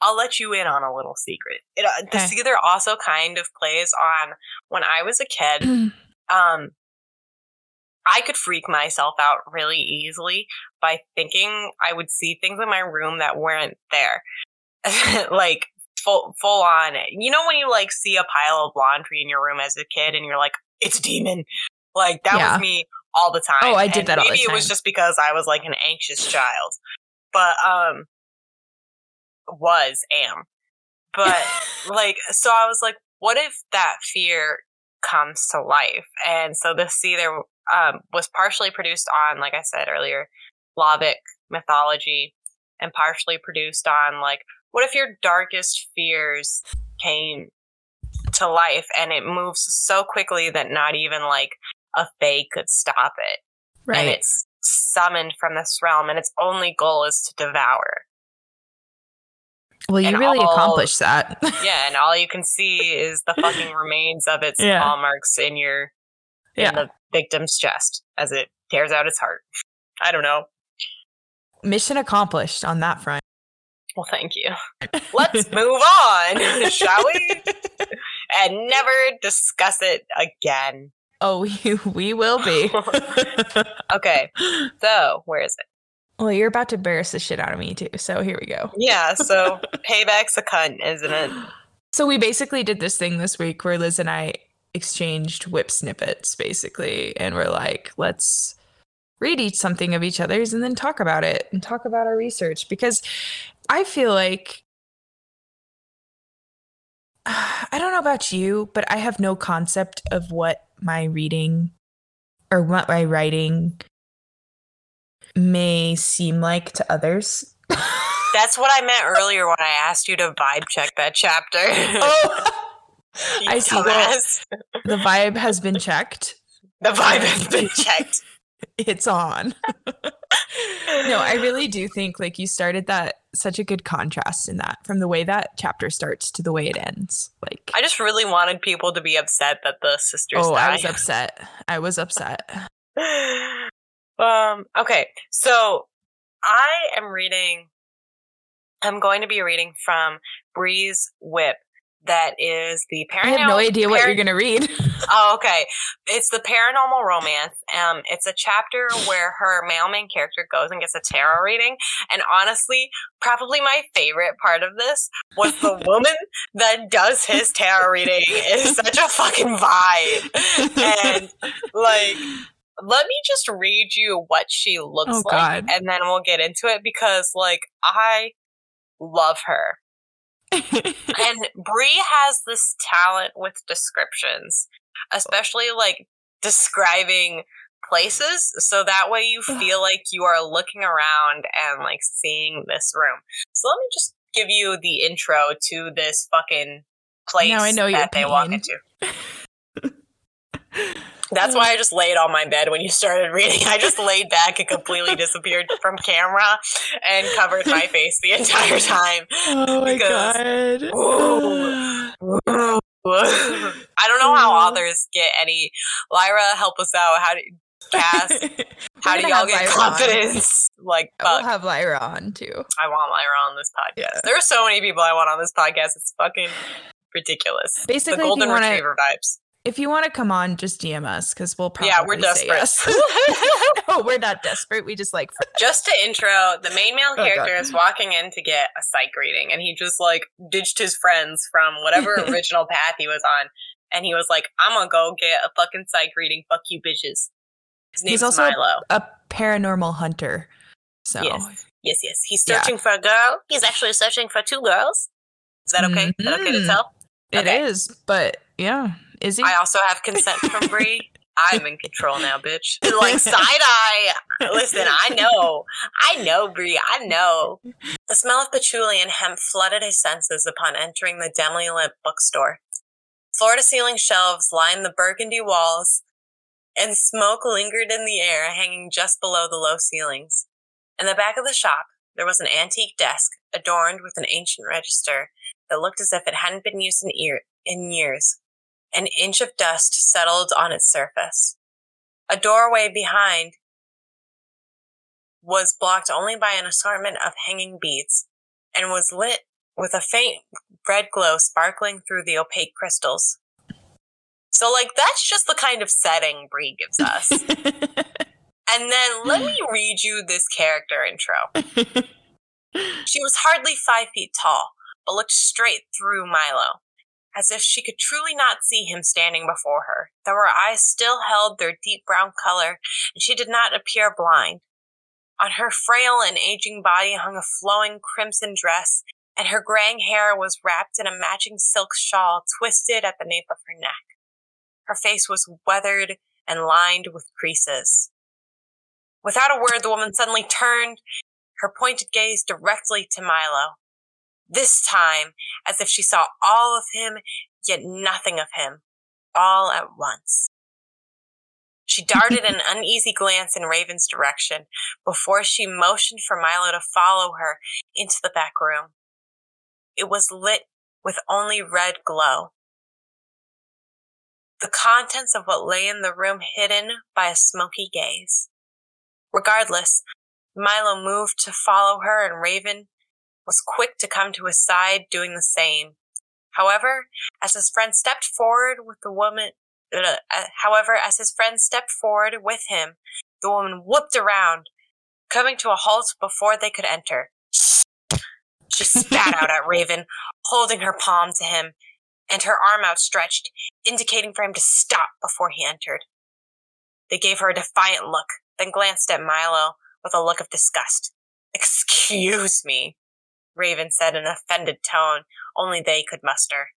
[SPEAKER 3] I'll let you in on a little secret. It, uh, the
[SPEAKER 4] Okay.
[SPEAKER 3] Seether also kind of plays on when I was a kid. um, I could freak myself out really easily by thinking I would see things in my room that weren't there. like full full on. You know when you like see a pile of laundry in your room as a kid and you're like, it's a demon. Like that
[SPEAKER 4] Yeah.
[SPEAKER 3] was me all the time.
[SPEAKER 4] Oh, I did
[SPEAKER 3] And
[SPEAKER 4] that all the
[SPEAKER 3] Maybe it was just because I was like an anxious child, but um, was am, but like so I was like, what if that fear comes to life? And so this seether um was partially produced on, like I said earlier, Slavic mythology, and partially produced on like, what if your darkest fears came to life and it moves so quickly that not even like a fae could stop it and
[SPEAKER 4] right.
[SPEAKER 3] it's summoned from this realm and its only goal is to devour
[SPEAKER 4] Well, you
[SPEAKER 3] and
[SPEAKER 4] really
[SPEAKER 3] all-
[SPEAKER 4] accomplished that.
[SPEAKER 3] yeah and all you can see is the fucking remains of its
[SPEAKER 4] Yeah.
[SPEAKER 3] claw marks in your in
[SPEAKER 4] Yeah.
[SPEAKER 3] the victim's chest as it tears out its heart i don't know
[SPEAKER 4] Mission accomplished on that front.
[SPEAKER 3] well thank you let's move on shall we and never discuss it again
[SPEAKER 4] Oh, we, we will be.
[SPEAKER 3] okay so where is it
[SPEAKER 4] well, you're about to embarrass the shit out of me too. So here we go.
[SPEAKER 3] yeah so payback's a cunt isn't it
[SPEAKER 4] So we basically did this thing this week where Liz and I exchanged WIP snippets, basically, and we're like, let's read each something of each other's and then talk about it and talk about our research because I feel like I don't know about you, but I have no concept of what my reading or what my writing may seem like to others.
[SPEAKER 3] That's what I meant earlier when I asked you to vibe check that chapter.
[SPEAKER 4] oh, I see.
[SPEAKER 3] Dumbass.
[SPEAKER 4] the vibe has been checked.
[SPEAKER 3] The vibe has been checked.
[SPEAKER 4] It's on. No, I really do think like you started that such a good contrast in that from the way that chapter starts to the way it ends. Like,
[SPEAKER 3] I just really wanted people to be upset that the sisters
[SPEAKER 4] oh, I was upset. I was upset.
[SPEAKER 3] um. Okay, so I am reading. I'm going to be reading from Brea's WIP. That is the paranormal.
[SPEAKER 4] I have no idea what you're gonna read.
[SPEAKER 3] Oh, okay. It's the paranormal romance. Um, it's a chapter where her male main character goes and gets a tarot reading. And honestly, probably my favorite part of this was the woman that does his tarot reading is such a fucking vibe. And like, let me just read you what she looks
[SPEAKER 4] Oh,
[SPEAKER 3] like,
[SPEAKER 4] God.
[SPEAKER 3] and then we'll get into it because, like, I love her. And Brea has this talent with descriptions, especially like describing places, so that way you feel like you are looking around and like seeing this room. So let me just give you the intro to this fucking place
[SPEAKER 4] Now I know
[SPEAKER 3] that they walk into. That's why mm. I just laid on my bed when you started reading. I just laid back and completely disappeared from camera and covered my face the entire time.
[SPEAKER 4] oh my
[SPEAKER 3] Because-
[SPEAKER 4] god.
[SPEAKER 3] I don't know how authors get any. Lyra, help us out. How do Cass? How do y'all get
[SPEAKER 4] Lyra on.
[SPEAKER 3] confidence? Like,
[SPEAKER 4] We'll have Lyra on too.
[SPEAKER 3] I want Lyra on this podcast.
[SPEAKER 4] Yeah.
[SPEAKER 3] There are so many people I want on this podcast. It's fucking ridiculous.
[SPEAKER 4] Basically,
[SPEAKER 3] the golden
[SPEAKER 4] you wanna-
[SPEAKER 3] retriever vibes.
[SPEAKER 4] If you want to come on, just DM us because we'll probably
[SPEAKER 3] Yeah, we're
[SPEAKER 4] say
[SPEAKER 3] desperate.
[SPEAKER 4] yes. no, we're not desperate. We just like
[SPEAKER 3] just to intro, the main male
[SPEAKER 4] Oh,
[SPEAKER 3] character is walking in to get a psych reading, and he just like ditched his friends from whatever original path he was on, and he was like, "I'm gonna go get a fucking psych reading. Fuck you, bitches." His name's
[SPEAKER 4] He's also a-
[SPEAKER 3] Milo.
[SPEAKER 4] a paranormal hunter. So
[SPEAKER 3] Yes. Yes, yes. He's
[SPEAKER 4] Yeah.
[SPEAKER 3] searching for a girl. He's actually searching for two girls. Is that okay? Is that okay to
[SPEAKER 4] Mhm.
[SPEAKER 3] tell?
[SPEAKER 4] it
[SPEAKER 3] Okay.
[SPEAKER 4] is. But yeah, is he?
[SPEAKER 3] I also have consent from Brea. I'm in control now, bitch. Like side eye. Listen, I know. I know, Brea. I know. The smell of patchouli and hemp flooded his senses upon entering the dimly lit bookstore. Floor to ceiling shelves lined the burgundy walls, and smoke lingered in the air, hanging just below the low ceilings. In the back of the shop, there was an antique desk adorned with an ancient register that looked as if it hadn't been used in, ear- in years. An inch of dust settled on its surface. A doorway behind was blocked only by an assortment of hanging beads and was lit with a faint red glow sparkling through the opaque crystals. So, like, that's just the kind of setting Brea gives us. and then let me read you this character intro. She was hardly five feet tall, but looked straight through Milo, as if she could truly not see him standing before her, though her eyes still held their deep brown color, and she did not appear blind. On her frail and aging body hung a flowing crimson dress, and her graying hair was wrapped in a matching silk shawl twisted at the nape of her neck. Her face was weathered and lined with creases. Without a word, the woman suddenly turned her pointed gaze directly to Milo. This time, as if she saw all of him, yet nothing of him, all at once. She darted an uneasy glance in Raven's direction before she motioned for Milo to follow her into the back room. It was lit with only red glow. The contents of what lay in the room hidden by a smoky gaze. Regardless, Milo moved to follow her, and Raven was quick to come to his side, doing the same. However, as his friend stepped forward with the woman, uh, however, as his friend stepped forward with him, the woman whooped around, coming to a halt before they could enter. She spat out at Raven, holding her palm to him, and her arm outstretched, indicating for him to stop before he entered. They gave her a defiant look, then glanced at Milo with a look of disgust. Excuse me, Raven said in an offended tone only they could muster.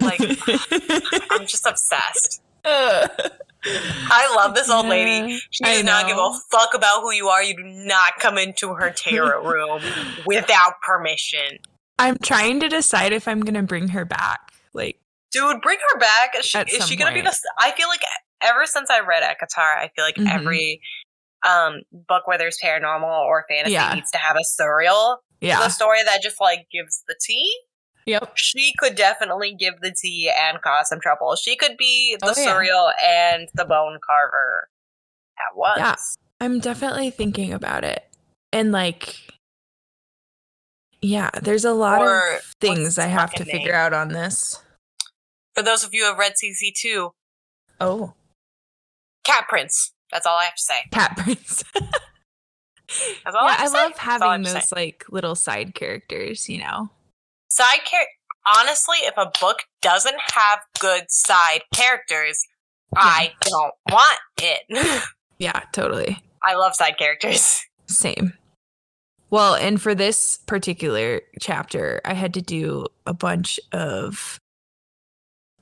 [SPEAKER 3] Like, I'm just obsessed. I love this old lady. She does not give a fuck about who you are. You do not come into her tarot room without permission.
[SPEAKER 4] I'm trying to decide if I'm gonna bring her back. Like,
[SPEAKER 3] dude, bring her back. Is she, is she gonna be the? I feel like ever since I read ACOTAR, I feel like mm-hmm. every um book where there's paranormal or fantasy yeah. needs to have a Suriel. Yeah. The story that just like gives the tea.
[SPEAKER 4] Yep.
[SPEAKER 3] She could definitely give the tea and cause some trouble. She could be the oh, Suriel yeah. and the bone carver at once. Yeah.
[SPEAKER 4] I'm definitely thinking about it. And like yeah, there's a lot or of things I have to figure out on this.
[SPEAKER 3] For those of you who have read CC2.
[SPEAKER 4] Oh.
[SPEAKER 3] Cat Prince. That's all I have to say.
[SPEAKER 4] Cat Prince.
[SPEAKER 3] That's all yeah, I, I
[SPEAKER 4] love having those like little side characters, you know.
[SPEAKER 3] Side character. Honestly, if a book doesn't have good side characters, yeah. I don't want it.
[SPEAKER 4] yeah, totally.
[SPEAKER 3] I love side characters.
[SPEAKER 4] Same. Well, and for this particular chapter, I had to do a bunch of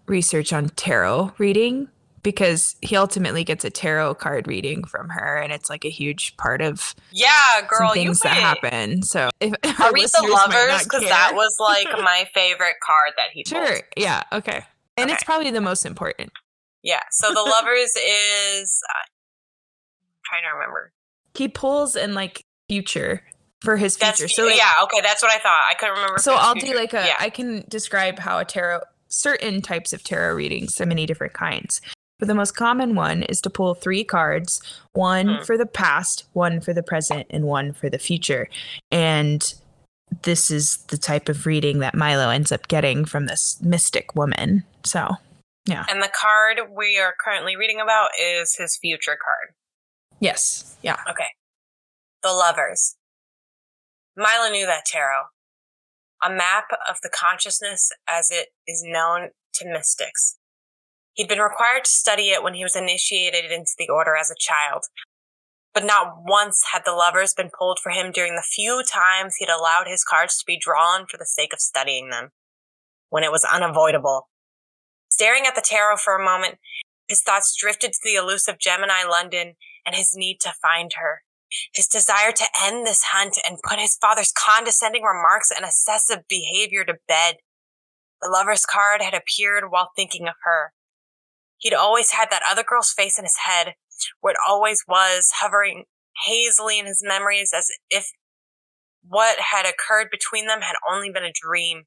[SPEAKER 4] research on tarot reading because he ultimately gets a tarot card reading from her, and it's like a huge part of
[SPEAKER 3] yeah, girl,
[SPEAKER 4] things that happen. So,
[SPEAKER 3] if I'll read the lovers because that was like my favorite card that he
[SPEAKER 4] sure,
[SPEAKER 3] pulled.
[SPEAKER 4] yeah, okay, and okay. it's probably the most important.
[SPEAKER 3] Yeah, so the lovers is uh, trying to remember.
[SPEAKER 4] He pulls in like future for his future.
[SPEAKER 3] That's,
[SPEAKER 4] so like,
[SPEAKER 3] yeah, okay, that's what I thought. I couldn't remember.
[SPEAKER 4] So I'll future. do like a. Yeah. I can describe how a tarot certain types of tarot readings, so many different kinds. But the most common one is to pull three cards one mm. for the past, one for the present, and one for the future. And this is the type of reading that Milo ends up getting from this mystic woman. So, yeah.
[SPEAKER 3] And the card we are currently reading about is his future card.
[SPEAKER 4] Yes. Yeah.
[SPEAKER 3] Okay. The Lovers. Milo knew that tarot. A map of the consciousness as it is known to mystics. He'd been required to study it when he was initiated into the order as a child. But not once had the lovers been pulled for him during the few times he'd allowed his cards to be drawn for the sake of studying them, when it was unavoidable. Staring at the tarot for a moment, his thoughts drifted to the elusive Gemini London and his need to find her. His desire to end this hunt and put his father's condescending remarks and excessive behavior to bed. The lover's card had appeared while thinking of her. He'd always had that other girl's face in his head, where it always was, hovering hazily in his memories as if what had occurred between them had only been a dream.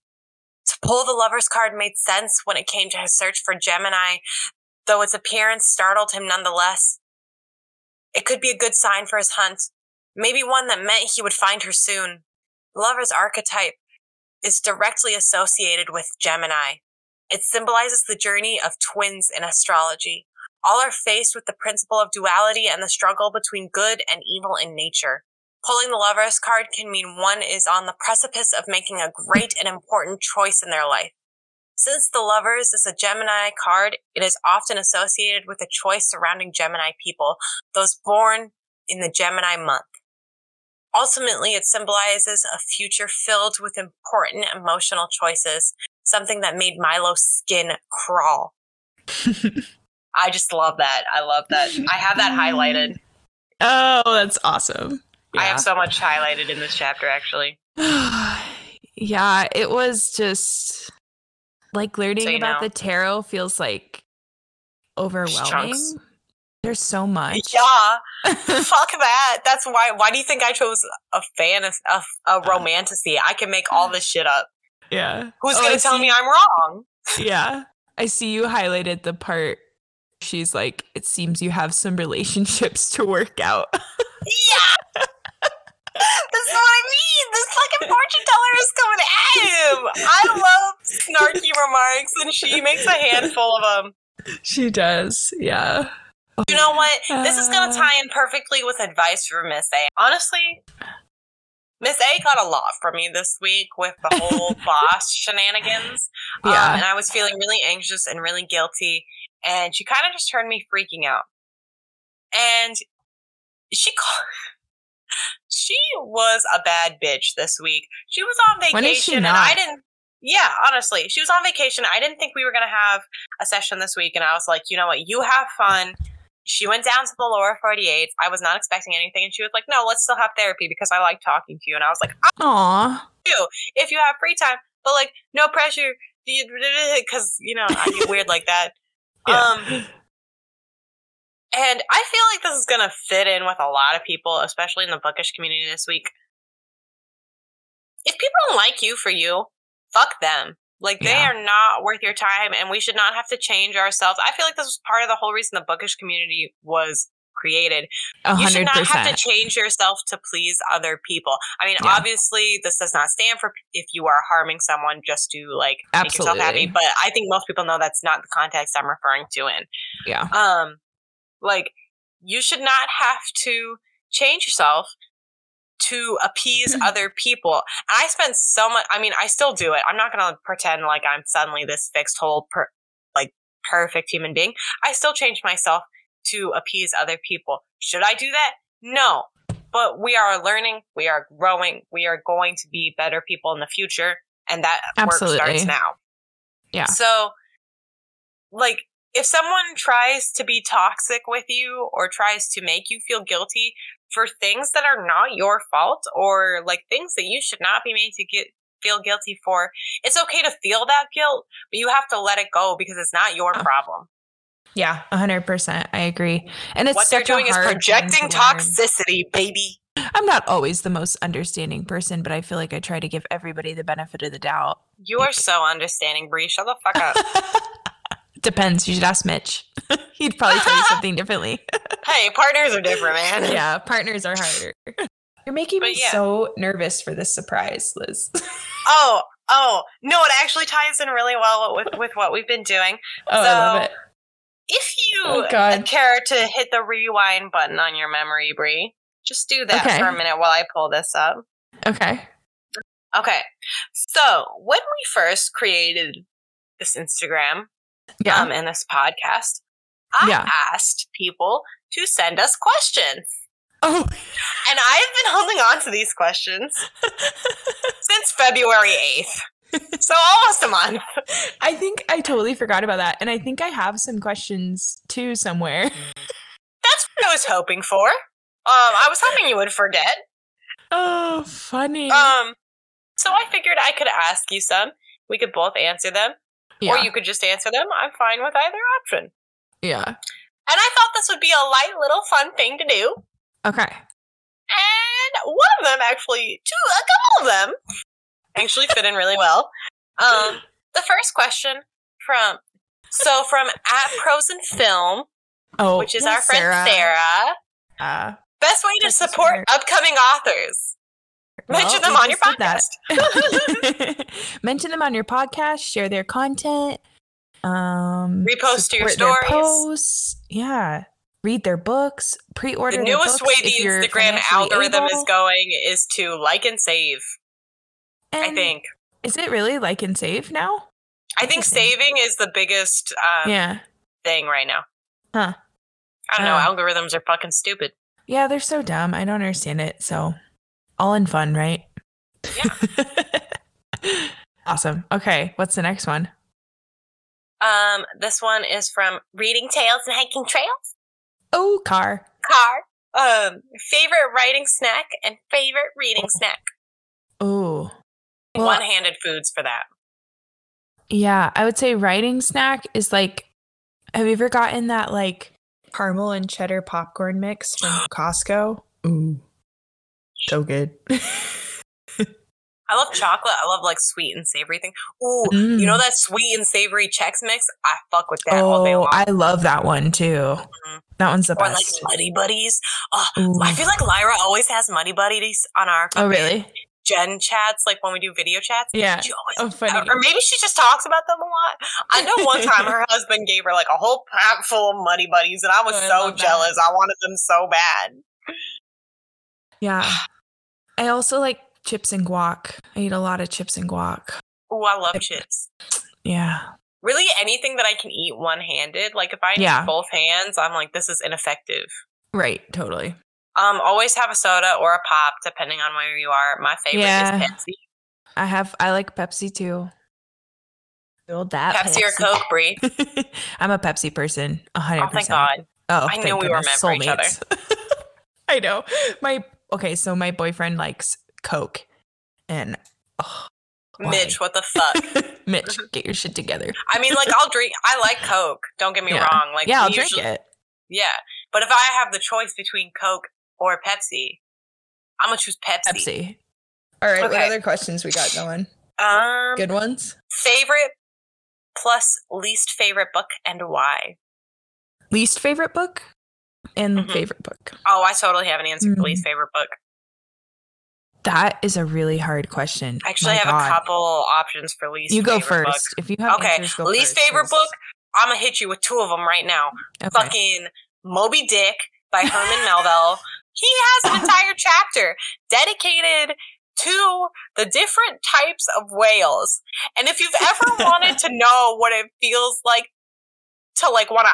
[SPEAKER 3] To pull the lover's card made sense when it came to his search for Gemini, though its appearance startled him nonetheless. It could be a good sign for his hunt, maybe one that meant he would find her soon. The lover's archetype is directly associated with Gemini, it symbolizes the journey of twins in astrology. All are faced with the principle of duality and the struggle between good and evil in nature. Pulling the lovers card can mean one is on the precipice of making a great and important choice in their life. Since the lovers is a Gemini card, it is often associated with a choice surrounding Gemini people, those born in the Gemini month. Ultimately, it symbolizes a future filled with important emotional choices, something that made Milo's skin crawl. I just love that. I love that. I have that highlighted.
[SPEAKER 4] Oh, that's awesome.
[SPEAKER 3] I have so much highlighted in this chapter, actually.
[SPEAKER 4] yeah, it was just like learning
[SPEAKER 3] So
[SPEAKER 4] about
[SPEAKER 3] know.
[SPEAKER 4] the tarot feels like overwhelming. There's so much.
[SPEAKER 3] Yeah, fuck that. That's why. Why do you think I chose a fantasy, a, a uh. romantasy? I can make all uh. this shit up.
[SPEAKER 4] Yeah.
[SPEAKER 3] Who's
[SPEAKER 4] Oh,
[SPEAKER 3] gonna tell
[SPEAKER 4] see-
[SPEAKER 3] me I'm wrong?
[SPEAKER 4] Yeah. I see you highlighted the part she's like, it seems you have some relationships to work out.
[SPEAKER 3] Yeah. That's what I mean. This fucking fortune teller is coming at him. I love snarky remarks, and she makes a handful of them.
[SPEAKER 4] she does. Yeah.
[SPEAKER 3] You know what? This is gonna
[SPEAKER 4] Uh.
[SPEAKER 3] tie in perfectly with advice from Miss A. Honestly, Miss A got a lot from me this week with the whole boss shenanigans. Um,
[SPEAKER 4] Yeah.
[SPEAKER 3] and I was feeling really anxious and really guilty. And she kind of just turned me freaking out. And she called. She was a bad bitch this week. She was on vacation,
[SPEAKER 4] When is she
[SPEAKER 3] and I didn't. Yeah, honestly, she was on vacation. I didn't think we were gonna have a session this week, and I was like, you know what, you have fun. She went down to the lower 48. I was not expecting anything, and she was like, no, let's still have therapy because I like talking to you. And I was like,
[SPEAKER 4] Aw.
[SPEAKER 3] do if you have free time, but like no pressure because you know I get weird like that.
[SPEAKER 4] Yeah.
[SPEAKER 3] Um, and I feel like this is gonna fit in with a lot of people, especially in the bookish community this week. If people don't like you for you, fuck them. Like they
[SPEAKER 4] Yeah.
[SPEAKER 3] are not worth your time, and we should not have to change ourselves. I feel like this was part of the whole reason the bookish community was created
[SPEAKER 4] A
[SPEAKER 3] you should not have to change yourself to please other people. I mean,
[SPEAKER 4] Yeah.
[SPEAKER 3] obviously, this does not stand for if you are harming someone just to like make yourself happy. But I think most people know that's not the context I'm referring to in.
[SPEAKER 4] Yeah.
[SPEAKER 3] Um, like you should not have to change yourself to appease other people. And I spend so much. I mean, I still do it. I'm not gonna pretend like I'm suddenly this fixed whole per, like perfect human being. I still change myself to appease other people. Should I do that? No. But we are learning, we are growing, we are going to be better people in the future, and that work starts now.
[SPEAKER 4] Yeah.
[SPEAKER 3] So, like, if someone tries to be toxic with you or tries to make you feel guilty for things that are not your fault or like things that you should not be made to get feel guilty for, it's okay to feel that guilt, but you have to let it go because it's not your
[SPEAKER 4] Oh.
[SPEAKER 3] problem.
[SPEAKER 4] Yeah, a hundred percent. I agree. And it's
[SPEAKER 3] what they're doing is projecting
[SPEAKER 4] to
[SPEAKER 3] toxicity, baby.
[SPEAKER 4] I'm not always the most understanding person, but I feel like I try to give everybody the benefit of the doubt.
[SPEAKER 3] You are so understanding, Brea. Shut the fuck up.
[SPEAKER 4] Depends. You should ask Mitch. He'd probably tell you something differently.
[SPEAKER 3] hey, partners are different, man.
[SPEAKER 4] yeah, partners are harder. You're making
[SPEAKER 3] But
[SPEAKER 4] me
[SPEAKER 3] yeah.
[SPEAKER 4] so nervous for this surprise, Liz.
[SPEAKER 3] Oh, oh, no, it actually ties in really well with, with what we've been doing.
[SPEAKER 4] oh, I love it.
[SPEAKER 3] If you
[SPEAKER 4] Oh, uh,
[SPEAKER 3] care to hit the rewind button on your memory, Brea, just do that
[SPEAKER 4] Okay.
[SPEAKER 3] for a minute while I pull this up.
[SPEAKER 4] Okay.
[SPEAKER 3] Okay. So when we first created this Instagram
[SPEAKER 4] Yeah.
[SPEAKER 3] um, and this podcast, I
[SPEAKER 4] Yeah.
[SPEAKER 3] asked people to send us questions.
[SPEAKER 4] oh.
[SPEAKER 3] And I've been holding on to these questions since February 8th. So almost a month.
[SPEAKER 4] I think I totally forgot about that. And I think I have some questions too somewhere.
[SPEAKER 3] That's what I was hoping for. Um, I was hoping you would forget.
[SPEAKER 4] Oh, funny.
[SPEAKER 3] Um, so I figured I could ask you some. We could both answer them,
[SPEAKER 4] yeah.
[SPEAKER 3] or you could just answer them. I'm fine with either option.
[SPEAKER 4] yeah.
[SPEAKER 3] And I thought this would be a light little fun thing to do.
[SPEAKER 4] Okay.
[SPEAKER 3] And one of them actually, two, a couple of them actually fit in really well. Um, the first question from, so from at Pros and Film,
[SPEAKER 4] Oh,
[SPEAKER 3] which is our friend Sarah.
[SPEAKER 4] Uh,
[SPEAKER 3] Best way to support upcoming authors. Mention
[SPEAKER 4] well,
[SPEAKER 3] them on your podcast.
[SPEAKER 4] Mention them on your podcast. Share their content. Um,
[SPEAKER 3] Repost to your stories.
[SPEAKER 4] Posts. Yeah. read their books, pre-order
[SPEAKER 3] The newest way the Instagram algorithm is going is to like and save. I think.
[SPEAKER 4] Is it really like and save now?
[SPEAKER 3] I think saving is the biggest um,
[SPEAKER 4] yeah.
[SPEAKER 3] thing right now.
[SPEAKER 4] Huh.
[SPEAKER 3] I don't know.
[SPEAKER 4] Oh.
[SPEAKER 3] Algorithms are fucking stupid.
[SPEAKER 4] Yeah, they're so dumb. I don't understand it. So, all in fun, right? Yeah. awesome. Okay, what's the next one?
[SPEAKER 3] Um, this one is from Reading Tales and Hiking Trails.
[SPEAKER 4] Oh, car.
[SPEAKER 3] Car. Um, favorite writing snack and favorite reading snack.
[SPEAKER 4] Oh. Well,
[SPEAKER 3] One-handed foods for that.
[SPEAKER 4] yeah, I would say writing snack is like have you ever gotten that like caramel and cheddar popcorn mix from Costco? Ooh. So good.
[SPEAKER 3] I love chocolate. I love like sweet and savory thing. Ooh, you know that sweet and savory Chex mix? I fuck with that all day
[SPEAKER 4] Mm. oh,
[SPEAKER 3] long.
[SPEAKER 4] I love that one too.
[SPEAKER 3] Mhm.
[SPEAKER 4] That one's the
[SPEAKER 3] or like. Muddy Buddies. Oh,
[SPEAKER 4] Ooh.
[SPEAKER 3] I feel like Lyra always has Muddy Buddies on our
[SPEAKER 4] oh, really?
[SPEAKER 3] Gen chats, like when we do video chats.
[SPEAKER 4] Yeah.
[SPEAKER 3] She always
[SPEAKER 4] Oh, funny.
[SPEAKER 3] Or maybe she just talks about them a lot. I know one time her husband gave her like a whole pack full of Muddy Buddies, and I was
[SPEAKER 4] Oh, I
[SPEAKER 3] so
[SPEAKER 4] that.
[SPEAKER 3] jealous. I wanted them so bad.
[SPEAKER 4] Yeah. I also like chips and guac. I eat a lot of chips and guac.
[SPEAKER 3] Oh, I love chips.
[SPEAKER 4] Yeah.
[SPEAKER 3] Really, anything that I can eat one handed. Like if I
[SPEAKER 4] Yeah.
[SPEAKER 3] need both hands, I'm like, this is ineffective.
[SPEAKER 4] Right. Totally.
[SPEAKER 3] Um, always have a soda or a pop, depending on where you are. My favorite
[SPEAKER 4] Yeah.
[SPEAKER 3] is Pepsi.
[SPEAKER 4] I have, I like Pepsi too. Build that
[SPEAKER 3] Pepsi or Coke, Brea.
[SPEAKER 4] I'm a Pepsi person. a hundred
[SPEAKER 3] Oh, thank
[SPEAKER 4] percent.
[SPEAKER 3] God.
[SPEAKER 4] Oh,
[SPEAKER 3] I knew we were
[SPEAKER 4] goodness.
[SPEAKER 3] meant for each other.
[SPEAKER 4] Soulmates. I know. My okay, so my boyfriend likes Coke, and oh.
[SPEAKER 3] Mitch, what the fuck?
[SPEAKER 4] Mitch, get your shit together.
[SPEAKER 3] I mean, like, I'll drink. I like Coke. Don't get me
[SPEAKER 4] Yeah.
[SPEAKER 3] wrong. Like,
[SPEAKER 4] yeah, I'll
[SPEAKER 3] we
[SPEAKER 4] drink it.
[SPEAKER 3] Yeah, but if I have the choice between Coke or Pepsi, I'm gonna choose Pepsi.
[SPEAKER 4] Pepsi. All right. What other questions we got going?
[SPEAKER 3] Um,
[SPEAKER 4] Good ones.
[SPEAKER 3] favorite plus least favorite book and why?
[SPEAKER 4] Least favorite book and
[SPEAKER 3] Mhm.
[SPEAKER 4] favorite book.
[SPEAKER 3] Oh, I totally have an answer for
[SPEAKER 4] Mm.
[SPEAKER 3] least favorite book.
[SPEAKER 4] That is a really hard question.
[SPEAKER 3] I actually
[SPEAKER 4] My
[SPEAKER 3] have
[SPEAKER 4] God.
[SPEAKER 3] a couple options for least.
[SPEAKER 4] You go first. If you have
[SPEAKER 3] Okay,
[SPEAKER 4] answers,
[SPEAKER 3] least
[SPEAKER 4] first,
[SPEAKER 3] favorite book. I'm gonna hit you with two of them right now.
[SPEAKER 4] Okay.
[SPEAKER 3] Fucking Moby Dick by Herman Melville. He has an entire chapter dedicated to the different types of whales. And if you've ever wanted to know what it feels like to like want to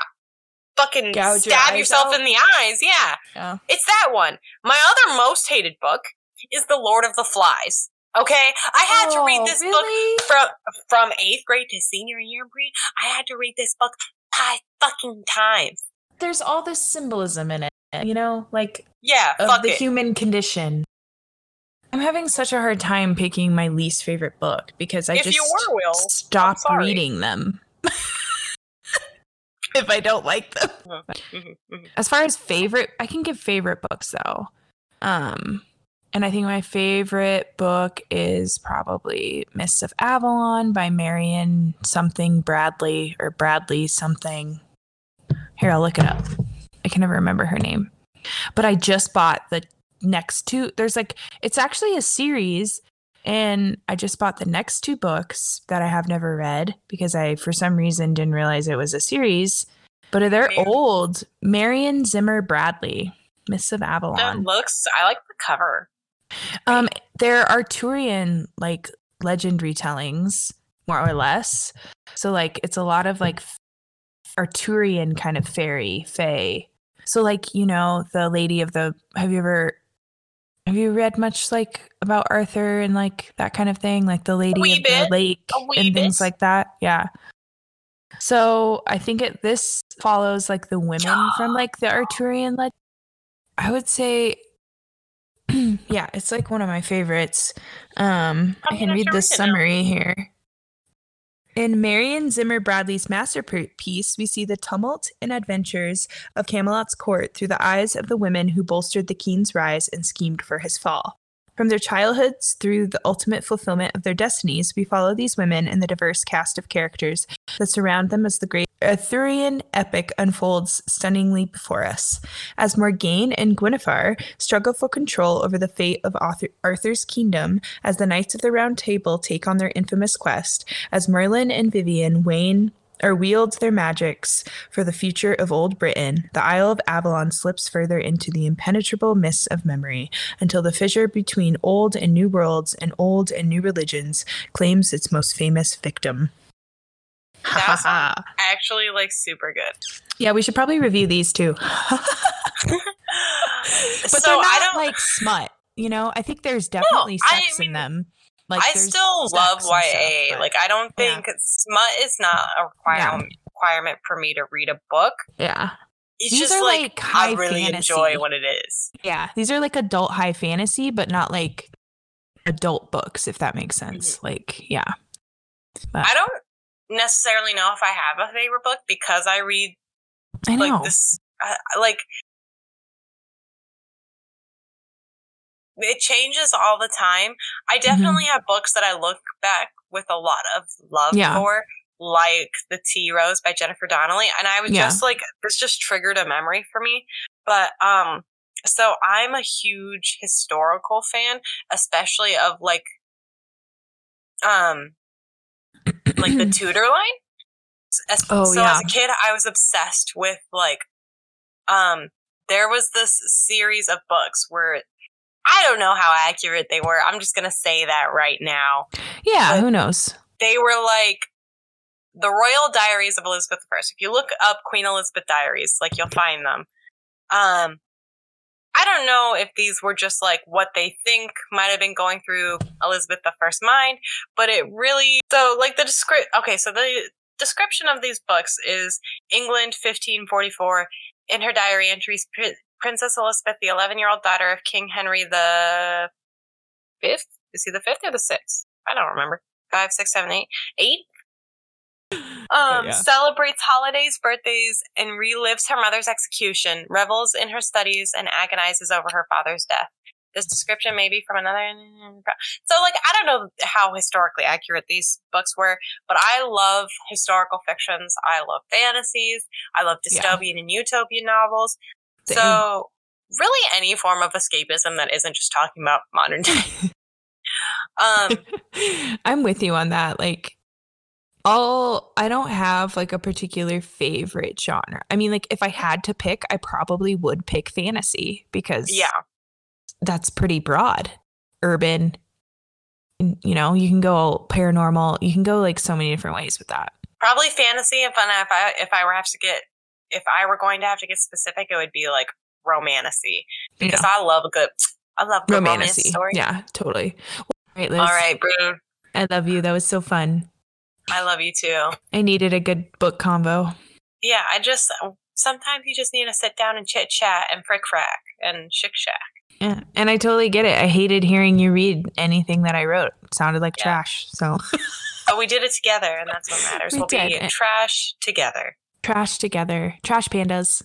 [SPEAKER 3] fucking
[SPEAKER 4] Gouge
[SPEAKER 3] stab
[SPEAKER 4] eyes
[SPEAKER 3] yourself
[SPEAKER 4] out?
[SPEAKER 3] in the eyes, yeah,
[SPEAKER 4] Yeah.
[SPEAKER 3] it's that one. My other most hated book is The Lord of the Flies. Okay, I had to read
[SPEAKER 4] Oh,
[SPEAKER 3] this book from from eighth grade to senior year. I had to read this book five fucking times.
[SPEAKER 4] There's all this symbolism in it, you know, like
[SPEAKER 3] Yeah,
[SPEAKER 4] of the
[SPEAKER 3] it.
[SPEAKER 4] human condition. I'm having such a hard time picking my least favorite book because I
[SPEAKER 3] If
[SPEAKER 4] just
[SPEAKER 3] you were, Will,
[SPEAKER 4] stop reading them. if I don't like them.
[SPEAKER 3] Mhm, mhm.
[SPEAKER 4] As far as favorite, I can give favorite books though. Um and I think my favorite book is probably Mists of Avalon by Marion something Bradley or Bradley something. Here, I'll look it up. I can never remember her name. But I just bought the next two. There's like, it's actually a series. And I just bought the next two books that I have never read because I, for some reason, didn't realize it was a series. But they're old. Marion Zimmer Bradley, Mists of Avalon.
[SPEAKER 3] That looks. I like the cover.
[SPEAKER 4] Um, they're Arthurian like legend retellings, more or less. So like it's a lot of like Arthurian kind of fairy fae. So like you know the Lady of the. Have you ever? Have you read much like about Arthur and like that kind of thing, like the Lady of
[SPEAKER 3] bit,
[SPEAKER 4] the Lake and things
[SPEAKER 3] bit.
[SPEAKER 4] like that? Yeah. So I think it this follows like the women from like the Arthurian legend. I would say yeah, it's like one of my favorites. Um, I can read the summary here. In Marion Zimmer Bradley's masterpiece, we see the tumult and adventures of Camelot's court through the eyes of the women who bolstered the king's rise and schemed for his fall. From their childhoods through the ultimate fulfillment of their destinies, we follow these women and the diverse cast of characters that surround them as the great Arthurian epic unfolds stunningly before us. As Morgaine and Guinevere struggle for control over the fate of Arthur- Arthur's kingdom, as the Knights of the Round Table take on their infamous quest, as Merlin and Vivian wane or wields their magics for the future of old Britain, the Isle of Avalon slips further into the impenetrable mists of memory until the fissure between old and new worlds and old and new religions claims its most famous victim.
[SPEAKER 3] That sounds actually like super good.
[SPEAKER 4] yeah, we should probably review these too. but
[SPEAKER 3] so
[SPEAKER 4] they're not
[SPEAKER 3] I
[SPEAKER 4] like smut. You know, I think there's definitely
[SPEAKER 3] I
[SPEAKER 4] sex
[SPEAKER 3] mean,
[SPEAKER 4] in them. Like
[SPEAKER 3] I still love YA.
[SPEAKER 4] stuff, but-
[SPEAKER 3] like I don't
[SPEAKER 4] yeah.
[SPEAKER 3] think smut is not a requirement requirement for me to read a book.
[SPEAKER 4] yeah,
[SPEAKER 3] It's
[SPEAKER 4] These
[SPEAKER 3] just
[SPEAKER 4] are,
[SPEAKER 3] like,
[SPEAKER 4] like, high
[SPEAKER 3] I really
[SPEAKER 4] fantasy.
[SPEAKER 3] enjoy what it is.
[SPEAKER 4] yeah. These are like adult high fantasy, but not like adult books, if that makes sense. Like, yeah,
[SPEAKER 3] I don't necessarily know if I have a favorite book because I read
[SPEAKER 4] I know.
[SPEAKER 3] like this uh, like it changes all the time. I
[SPEAKER 4] Mm-hmm.
[SPEAKER 3] definitely have books that I look back with a lot of love
[SPEAKER 4] Yeah.
[SPEAKER 3] for, like The Tea Rose by Jennifer Donnelly, and I was
[SPEAKER 4] Yeah.
[SPEAKER 3] just like this just triggered a memory for me. But um so I'm a huge historical fan, especially of like um like the Tudor line. As-
[SPEAKER 4] Oh,
[SPEAKER 3] so
[SPEAKER 4] yeah.
[SPEAKER 3] as a kid, I was obsessed with like, um, there was this series of books where I don't know how accurate they were. I'm just gonna say that right now.
[SPEAKER 4] yeah,
[SPEAKER 3] but-
[SPEAKER 4] who knows?
[SPEAKER 3] They were like the Royal Diaries of Elizabeth I. If you look up Queen Elizabeth Diaries, like you'll find them. Um, I don't know if these were just like what they think might have been going through Elizabeth I's mind, but it really so like the descri- okay, so the description of these books is England 1544 in her diary entries Princess Elizabeth the 11-year-old daughter of King Henry the 5th is he the 5th or the 6th I don't remember five six seven eight eight um,
[SPEAKER 4] yeah.
[SPEAKER 3] celebrates holidays, birthdays, and relives her mother's execution, revels in her studies, and agonizes over her father's death. This description may be from another. So, like, I don't know how historically accurate these books were, but I love historical fictions. I love fantasies. I love
[SPEAKER 4] Yeah.
[SPEAKER 3] dystopian and utopian novels.
[SPEAKER 4] Same.
[SPEAKER 3] So, really, any form of escapism that isn't just talking about modern day. um,
[SPEAKER 4] I'm with you on that. Like, all I don't have like a particular favorite genre. I mean, like, if I had to pick, I probably would pick fantasy because
[SPEAKER 3] yeah.
[SPEAKER 4] that's pretty broad, urban. You know, you can go paranormal. You can go like so many different ways with that.
[SPEAKER 3] probably fantasy and fun. If I if I were have to get if I were going to have to get specific, it would be like romantasy because I love a good I love good romance story.
[SPEAKER 4] Yeah, totally. All right, Liz.
[SPEAKER 3] All right.
[SPEAKER 4] I love you. That was so fun.
[SPEAKER 3] I love you too.
[SPEAKER 4] I needed a good book combo.
[SPEAKER 3] Yeah, I just sometimes you just need to sit down and chit chat and frick frack and shick shack.
[SPEAKER 4] Yeah, and I totally get it. I hated hearing you read anything that I wrote. It sounded like
[SPEAKER 3] Yeah.
[SPEAKER 4] trash. So
[SPEAKER 3] But we did it together, and that's what matters.
[SPEAKER 4] We
[SPEAKER 3] we'll be trash together.
[SPEAKER 4] Trash together. Trash pandas.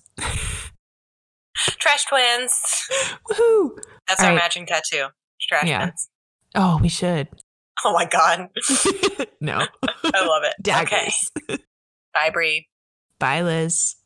[SPEAKER 3] Trash twins.
[SPEAKER 4] Woohoo!
[SPEAKER 3] That's
[SPEAKER 4] All
[SPEAKER 3] our
[SPEAKER 4] right.
[SPEAKER 3] matching tattoo. Trash
[SPEAKER 4] Yeah.
[SPEAKER 3] twins.
[SPEAKER 4] Oh, we should.
[SPEAKER 3] Oh my god,
[SPEAKER 4] no.
[SPEAKER 3] I love it. Okay, bye, Brea.
[SPEAKER 4] Bye, Liz.